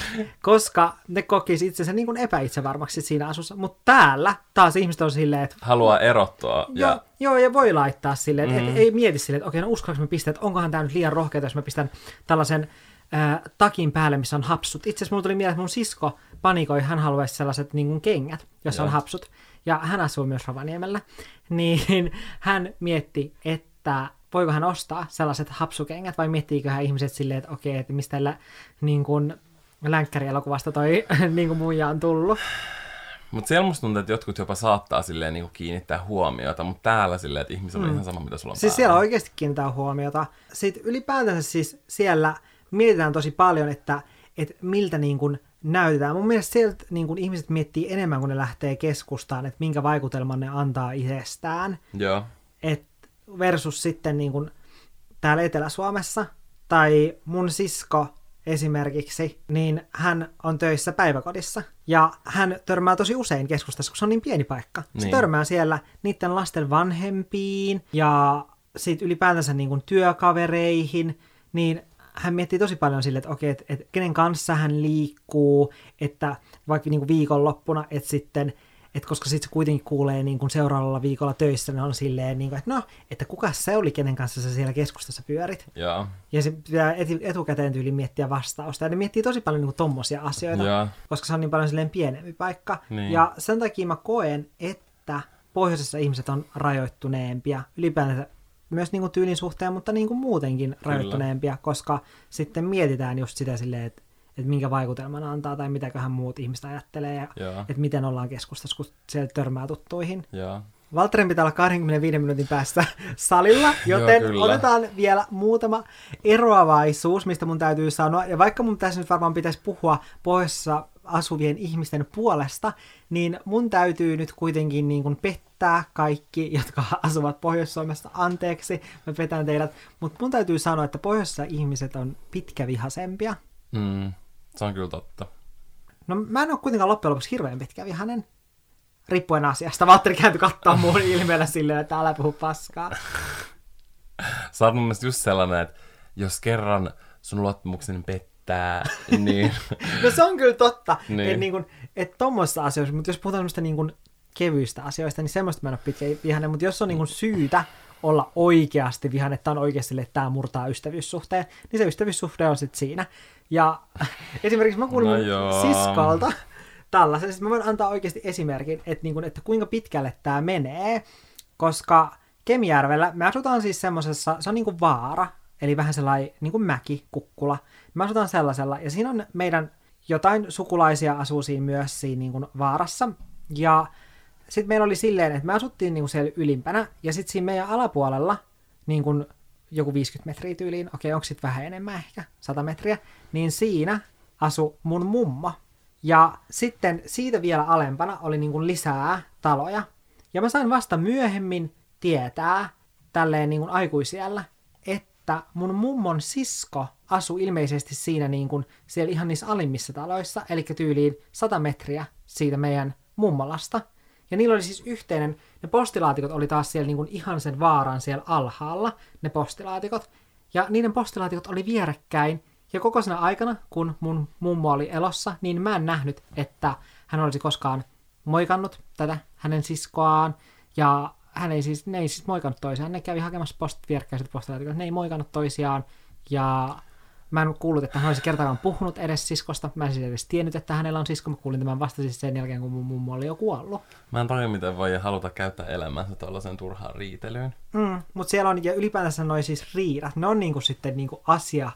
Koska ne kokisi itsensä niin kuin epäitsevarmaksi siinä asussa. Mutta täällä taas ihmiset on silleen, että
Haluaa erottua.
ja... Joo, joo, ja voi laittaa silleen, että mm. ei mieti silleen, että okei, no uskallanko mä pistää, että onkohan tämä nyt liian rohkeata, jos mä pistän tällaisen äh, takin päälle, missä on hapsut. Itse asiassa mulla tuli mieleen, että mun sisko panikoi, hän haluaisi sellaiset niin kuin kengät, jossa on
Joo.
hapsut. Ja hän asuu myös Rovaniemellä. Niin hän mietti, että voiko hän ostaa sellaiset hapsukengät, vai miettiikö hän ihmiset silleen, että okei, että mistä lä, niin kuin länkkärielokuvasta toi niin kuin muija on tullut.
Mutta siellä musta tuntuu, että jotkut jopa saattaa silleen niinku kiinnittää huomiota, mutta täällä silleen, että ihmisellä on ihan sama, mitä sulla on
Siis
päällä.
siellä oikeasti kiinnitetään huomiota. Sitten ylipäätänsä siis siellä mietitään tosi paljon, että, että miltä niin kuin näytetään. Mun mielestä sieltä niin kuin ihmiset miettii enemmän, kun ne lähtee keskustaan, että minkä vaikutelman ne antaa itsestään.
Joo.
Et versus sitten niin kuin täällä Etelä-Suomessa, tai mun sisko esimerkiksi, niin hän on töissä päiväkodissa. Ja hän törmää tosi usein keskustassa, kun se on niin pieni paikka. Se
Niin.
törmää siellä niiden lasten vanhempiin ja sitten ylipäätänsä niin kuin työkavereihin, niin hän miettii tosi paljon sille, että okei, että, että kenen kanssa hän liikkuu, että vaikka niin kuin viikonloppuna, että sitten että koska sitten se kuitenkin kuulee niin kuin seuraavalla viikolla töissä, niin on silleen, niin kuin, että no, että kuka se oli, kenen kanssa sä siellä keskustassa pyörit.
Joo.
Ja se pitää etukäteen tyyli miettiä vastausta. Ja ne miettii tosi paljon niin tommosia asioita,
Joo.
koska se on niin paljon silleen pienempi paikka.
Niin.
Ja sen takia mä koen, että pohjoisessa ihmiset on rajoittuneempia ylipäänsä myös niin kuin tyylin suhteen, mutta niin kuin muutenkin rajoittuneempia, koska sitten mietitään just sitä silleen, että, että minkä vaikutelman antaa tai mitäköhän muut ihmiset ajattelee ja
Joo.
että miten ollaan keskustassa, kun siellä törmää tuttuihin.
Joo.
Valtterin pitää olla 25 minuutin päästä salilla, joten
kyllä.
otetaan vielä muutama eroavaisuus, mistä mun täytyy sanoa. Ja vaikka mun tässä nyt varmaan pitäisi puhua pohjoisessa asuvien ihmisten puolesta, niin mun täytyy nyt kuitenkin niin kuin pettää kaikki, jotka asuvat Pohjois-Suomessa. Anteeksi, mä petän teidät. Mutta mun täytyy sanoa, että pohjoisessa ihmiset on pitkävihasempia.
Mm. Se on kyllä totta.
No mä en ole kuitenkaan loppujen lopuksi hirveän pitkävihanen. Riippuen asiasta. Valtteri kääntyi katsoa mun ilmeellä silleen, että älä puhu paskaa.
Sä oot mun mielestä just sellainen, että jos kerran sun luottamukseni pettää, niin
No se on kyllä totta,
Niin.
että niin et tuommoisissa asioissa, mutta jos puhutaan semmoista niin kuin kevyistä asioista, niin semmoista mä en ole pitkä vihainen, mutta jos on niin kuin syytä olla oikeasti vihan, että on oikeasti sille, että tämä murtaa ystävyyssuhteen, niin se ystävyyssuhde on sitten siinä. Ja esimerkiksi mä kuulin
No joo.
siskolta tällaisen, siis mä voin antaa oikeasti esimerkin, että, niin kuin, että kuinka pitkälle tämä menee, koska Kemijärvellä me asutaan siis semmoisessa, se on niin kuin vaara, eli vähän sellainen niin kuin mäki, kukkula. Me asutaan sellaisella, ja siinä on meidän jotain sukulaisia asuu siinä myös siinä niin kuin vaarassa, ja sitten meillä oli silleen, että me asuttiin niin kuin siellä ylimpänä, ja sitten siinä meidän alapuolella, niin kuin joku 50 metriä tyyliin, okei, onko sitten vähän enemmän ehkä, 100 metriä, niin siinä asu mun mummo. Ja sitten siitä vielä alempana oli niin lisää taloja. Ja mä sain vasta myöhemmin tietää, tälleen niin aikuisiellä, että mun mummon sisko asui ilmeisesti siinä niin siellä ihan niissä alimmissa taloissa, eli tyyliin 100 metriä siitä meidän mummolasta. Ja niillä oli siis yhteinen, ne postilaatikot oli taas siellä niin kuin ihan sen vaaran siellä alhaalla, ne postilaatikot. Ja niiden postilaatikot oli vierekkäin, ja koko siinä aikana, kun mun mummo oli elossa, niin mä en nähnyt, että hän olisi koskaan moikannut tätä hänen siskoaan, ja hän ei siis, ne ei siis moikannut toisiaan, ne kävi hakemassa post, vierekkäiset postilaatikot, ne ei moikannut toisiaan, ja mä en kuullut, että hän olisi kertaakaan puhunut edes siskosta, mä en siis edes tiennyt, että hänellä on sisko, mä kuulin tämän vasta siis sen jälkeen, kun mun mummo oli jo kuollut.
Mä en tajua, miten voi haluta käyttää elämänsä tuollaisen turhaan riitelyyn.
Mm, mutta siellä on, ja ylipäätänsä noi siis riidat, ne on niinku sitten niinku asia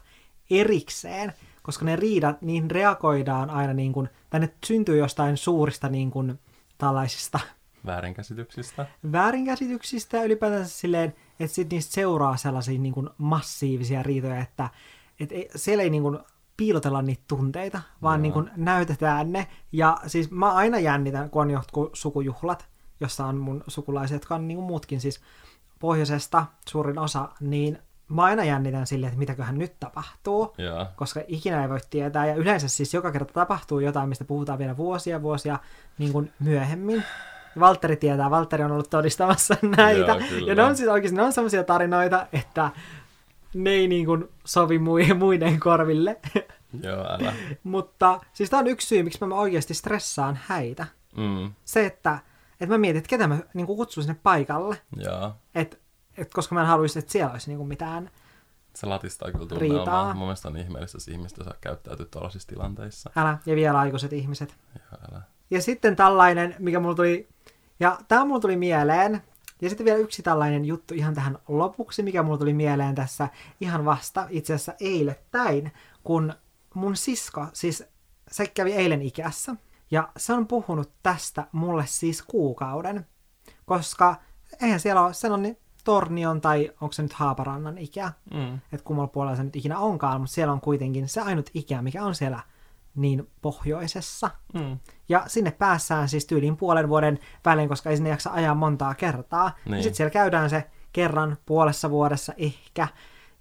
erikseen, koska ne riidat, niihin reagoidaan aina niin kuin, tai ne syntyy jostain suurista niin kuin, tällaisista
Väärinkäsityksistä.
väärinkäsityksistä ja ylipäätänsä silleen, että sit niistä seuraa sellaisia niin kuin massiivisia riitoja, että et ei, siellä ei niin kuin piilotella niitä tunteita, vaan
Joo.
niin kuin näytetään ne. Ja siis mä aina jännitän, kun on jotkut sukujuhlat, jossa on mun sukulaiset, jotka on niin kuin muutkin siis pohjoisesta suurin osa, niin mä aina jännitän silleen, että mitäköhän nyt tapahtuu
Joo.
koska ikinä ei voi tietää. Ja yleensä siis joka kerta tapahtuu jotain, mistä puhutaan vielä vuosia vuosia niin kuin myöhemmin. Valtteri tietää, Valtteri on ollut todistamassa näitä.
Joo, kyllä.
ja ne on siis oikeasti ne on sellaisia tarinoita, että ne ei niin kuin sovi mui- muiden korville.
Joo, älä.
Mutta siis tämä on yksi syy, miksi mä oikeasti stressaan häitä.
Mm.
Se, että, että mä mietin, että ketä mä niin kuin kutsun sinne paikalle.
Joo.
Et, et, koska mä en haluaisi, että siellä olisi niin kuin mitään
Se latistaa kyllä tunnelmaa. Mun mielestä on ihmeellistä, jos ihmistä saa käyttäytyä tuollaisissa tilanteissa.
älä, ja vielä aikuiset ihmiset.
Joo, älä.
Ja sitten tällainen, mikä mulla tuli, ja tämä mulla tuli mieleen, ja sitten vielä yksi tällainen juttu ihan tähän lopuksi, mikä mulla tuli mieleen tässä ihan vasta itse asiassa eilettäin, kun mun sisko, siis se kävi eilen ikässä, ja se on puhunut tästä mulle siis kuukauden, koska eihän siellä ole, se on niin Tornion tai onko se nyt Haaparannan ikä,
Mm.
että kummalla puolella se nyt ikinä onkaan, mutta siellä on kuitenkin se ainut ikä, mikä on siellä niin pohjoisessa.
Mm.
Ja sinne päässään siis tyyliin puolen vuoden välein, koska ei sinne jaksa ajaa montaa kertaa. Niin. Ja sitten siellä käydään se kerran puolessa vuodessa ehkä.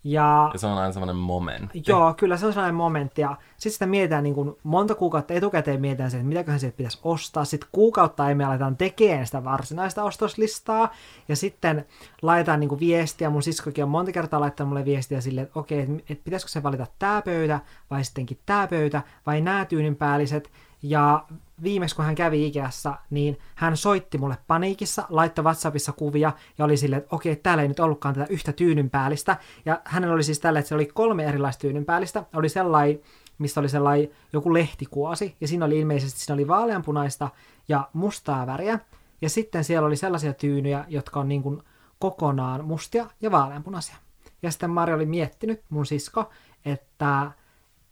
Ja
Ja se on aina semmoinen momentti.
joo, kyllä se on sellainen momentti. Ja sitten sitä mietitään niin kuin monta kuukautta etukäteen mietitään se, että mitäköhän sieltä pitäisi ostaa. Sitten kuukautta ei me aletaan tekemään sitä varsinaista ostoslistaa. Ja sitten laitetaan niin kuin viestiä. Mun siskokin on monta kertaa laittanut mulle viestiä silleen, että okei, että et pitäisikö se valita tämä pöytä vai sittenkin tämä pöytä vai nämä tyynynpäälliset. Ja viimeksi kun hän kävi Ikeassa, niin hän soitti mulle paniikissa, laittoi WhatsAppissa kuvia ja oli silleen, että okei, täällä ei nyt ollutkaan tätä yhtä tyynynpäällistä. Ja hänellä oli siis tällä, että se oli kolme erilaista tyynynpäällistä. Oli sellainen, missä oli sellainen joku lehtikuosi, ja siinä oli ilmeisesti siinä oli vaaleanpunaista ja mustaa väriä. Ja sitten siellä oli sellaisia tyynyjä, jotka on niin kuin kokonaan mustia ja vaaleanpunaisia. Ja sitten Mari oli miettinyt, mun sisko, että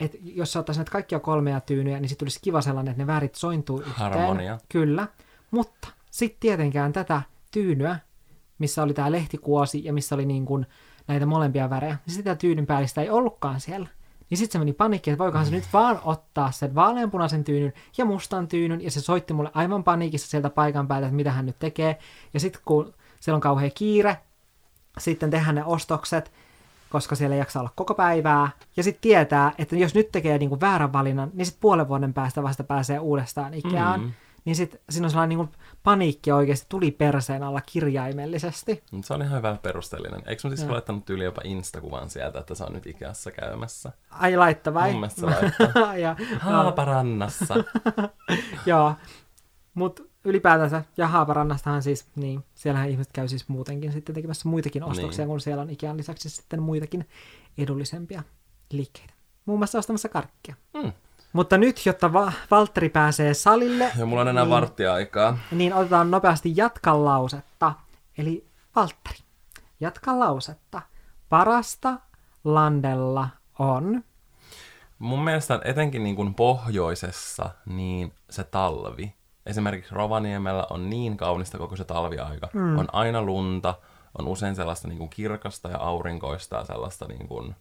että jos sä ottaisit näitä kaikkia kolmea tyynyjä, niin sitten tulisi kiva sellainen, että ne värit sointuu yhteen.
Harmonia.
Kyllä. Mutta sitten tietenkään tätä tyynyä, missä oli tämä lehtikuosi ja missä oli niin kuin näitä molempia värejä, niin sitä tyynyn päällistä ei ollutkaan siellä. Niin sitten se meni panikki, että voikohan se nyt vaan ottaa sen vaaleanpunaisen tyynyn ja mustan tyynyn, ja se soitti mulle aivan paniikissa sieltä paikan päältä, että mitä hän nyt tekee. Ja sitten kun siellä on kauhean kiire, sitten tehdään ne ostokset, koska siellä ei jaksa olla koko päivää. Ja sitten tietää, että jos nyt tekee niinku väärän valinnan, niin sitten puolen vuoden päästä vasta pääsee uudestaan ikään.
Mm.
Niin sitten siinä on sellainen niinku paniikki oikeasti tuli perseen alla kirjaimellisesti.
Se on ihan hyvä perusteellinen. Eikö sun siis
Joo.
laittanut tyyli jopa Instakuvan sieltä, että se on nyt Ikeassa käymässä?
Ai laitta vai?
Mun mielestä se laittaa.
ja,
Haaparannassa.
joo. Mutta ylipäätänsä, ja Haaparannastahan siis, niin, siellähän ihmiset käy siis muutenkin sitten tekemässä muitakin ostoksia, niin. kun siellä on Ikean lisäksi sitten muitakin edullisempia liikkeitä. Muun muassa ostamassa karkkia.
Mm.
Mutta nyt, jotta Va- Valtteri pääsee salille,
Ja mulla on enää
niin,
varttia aikaa.
niin otetaan nopeasti jatka lausetta. Eli Valtteri, jatka lausetta. Parasta landella on...
Mun mielestä etenkin niin kuin pohjoisessa, niin se talvi. Esimerkiksi Rovaniemellä on niin kaunista koko se talviaika. Mm. On aina lunta, on usein sellaista niin kuin kirkasta ja aurinkoista ja sellaista niin kuin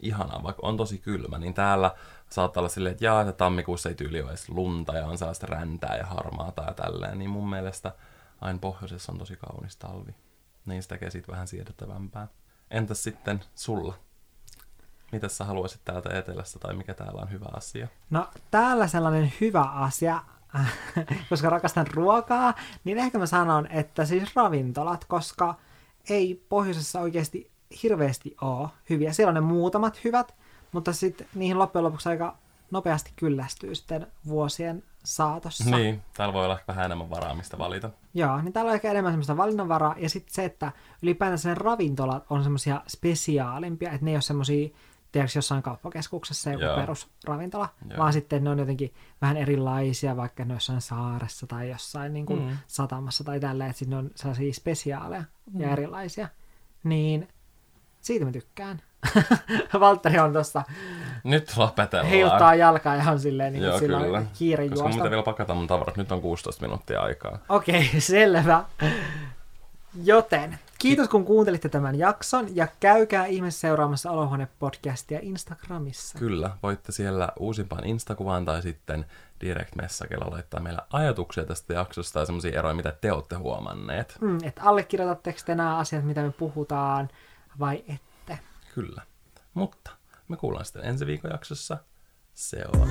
ihanaa, vaikka on tosi kylmä, niin täällä saattaa olla silleen, että jaa, että tammikuussa ei tyyli ole edes lunta ja on sellaista räntää ja harmaata ja tälleen, niin mun mielestä aina pohjoisessa on tosi kaunis talvi. Niin se tekee siitä vähän siedettävämpää. Entäs sitten sulla? Mitä sä haluaisit täältä etelästä tai mikä täällä on hyvä asia?
No täällä sellainen hyvä asia, koska rakastan ruokaa, niin ehkä mä sanon, että siis ravintolat, koska ei pohjoisessa oikeasti hirveästi ole hyviä. Siellä on ne muutamat hyvät, mutta sitten niihin loppujen lopuksi aika nopeasti kyllästyy sitten vuosien saatossa.
Niin, täällä voi olla vähän enemmän varaa, mistä valita.
Joo, niin täällä on ehkä enemmän semmoista valinnanvaraa, ja sitten se, että ylipäätänsä ne ravintolat on semmoisia spesiaalimpia, että ne ei ole semmoisia, tiedätkö, jossain kauppakeskuksessa joku
Joo.
perusravintola,
Joo.
vaan sitten ne on jotenkin vähän erilaisia, vaikka ne on jossain saaressa tai jossain niin kuin
Mm.
satamassa tai tälleen, että sitten ne on sellaisia spesiaaleja ja erilaisia. Niin siitä mä tykkään. Valtteri on tuossa,
Nyt lopetellaan.
heiluttaa jalkaa ja on silleen, niin
Joo,
sillä
kyllä.
on kiire
Koska
juosta.
muuten vielä pakata mun tavarat. Nyt on 16 minuuttia aikaa.
Okei, selvä. Joten, kiitos kun kuuntelitte tämän jakson ja käykää ihmeessä seuraamassa Olohuone-podcastia Instagramissa.
Kyllä, voitte siellä uusimpaan Instakuvaan tai sitten direct messagella laittaa meille ajatuksia tästä jaksosta ja semmoisia eroja, mitä te olette huomanneet.
Mm, että allekirjoitatteko te nämä asiat, mitä me puhutaan, vai ette?
Kyllä. Mutta me kuullaan sitten ensi viikon jaksossa. Se on.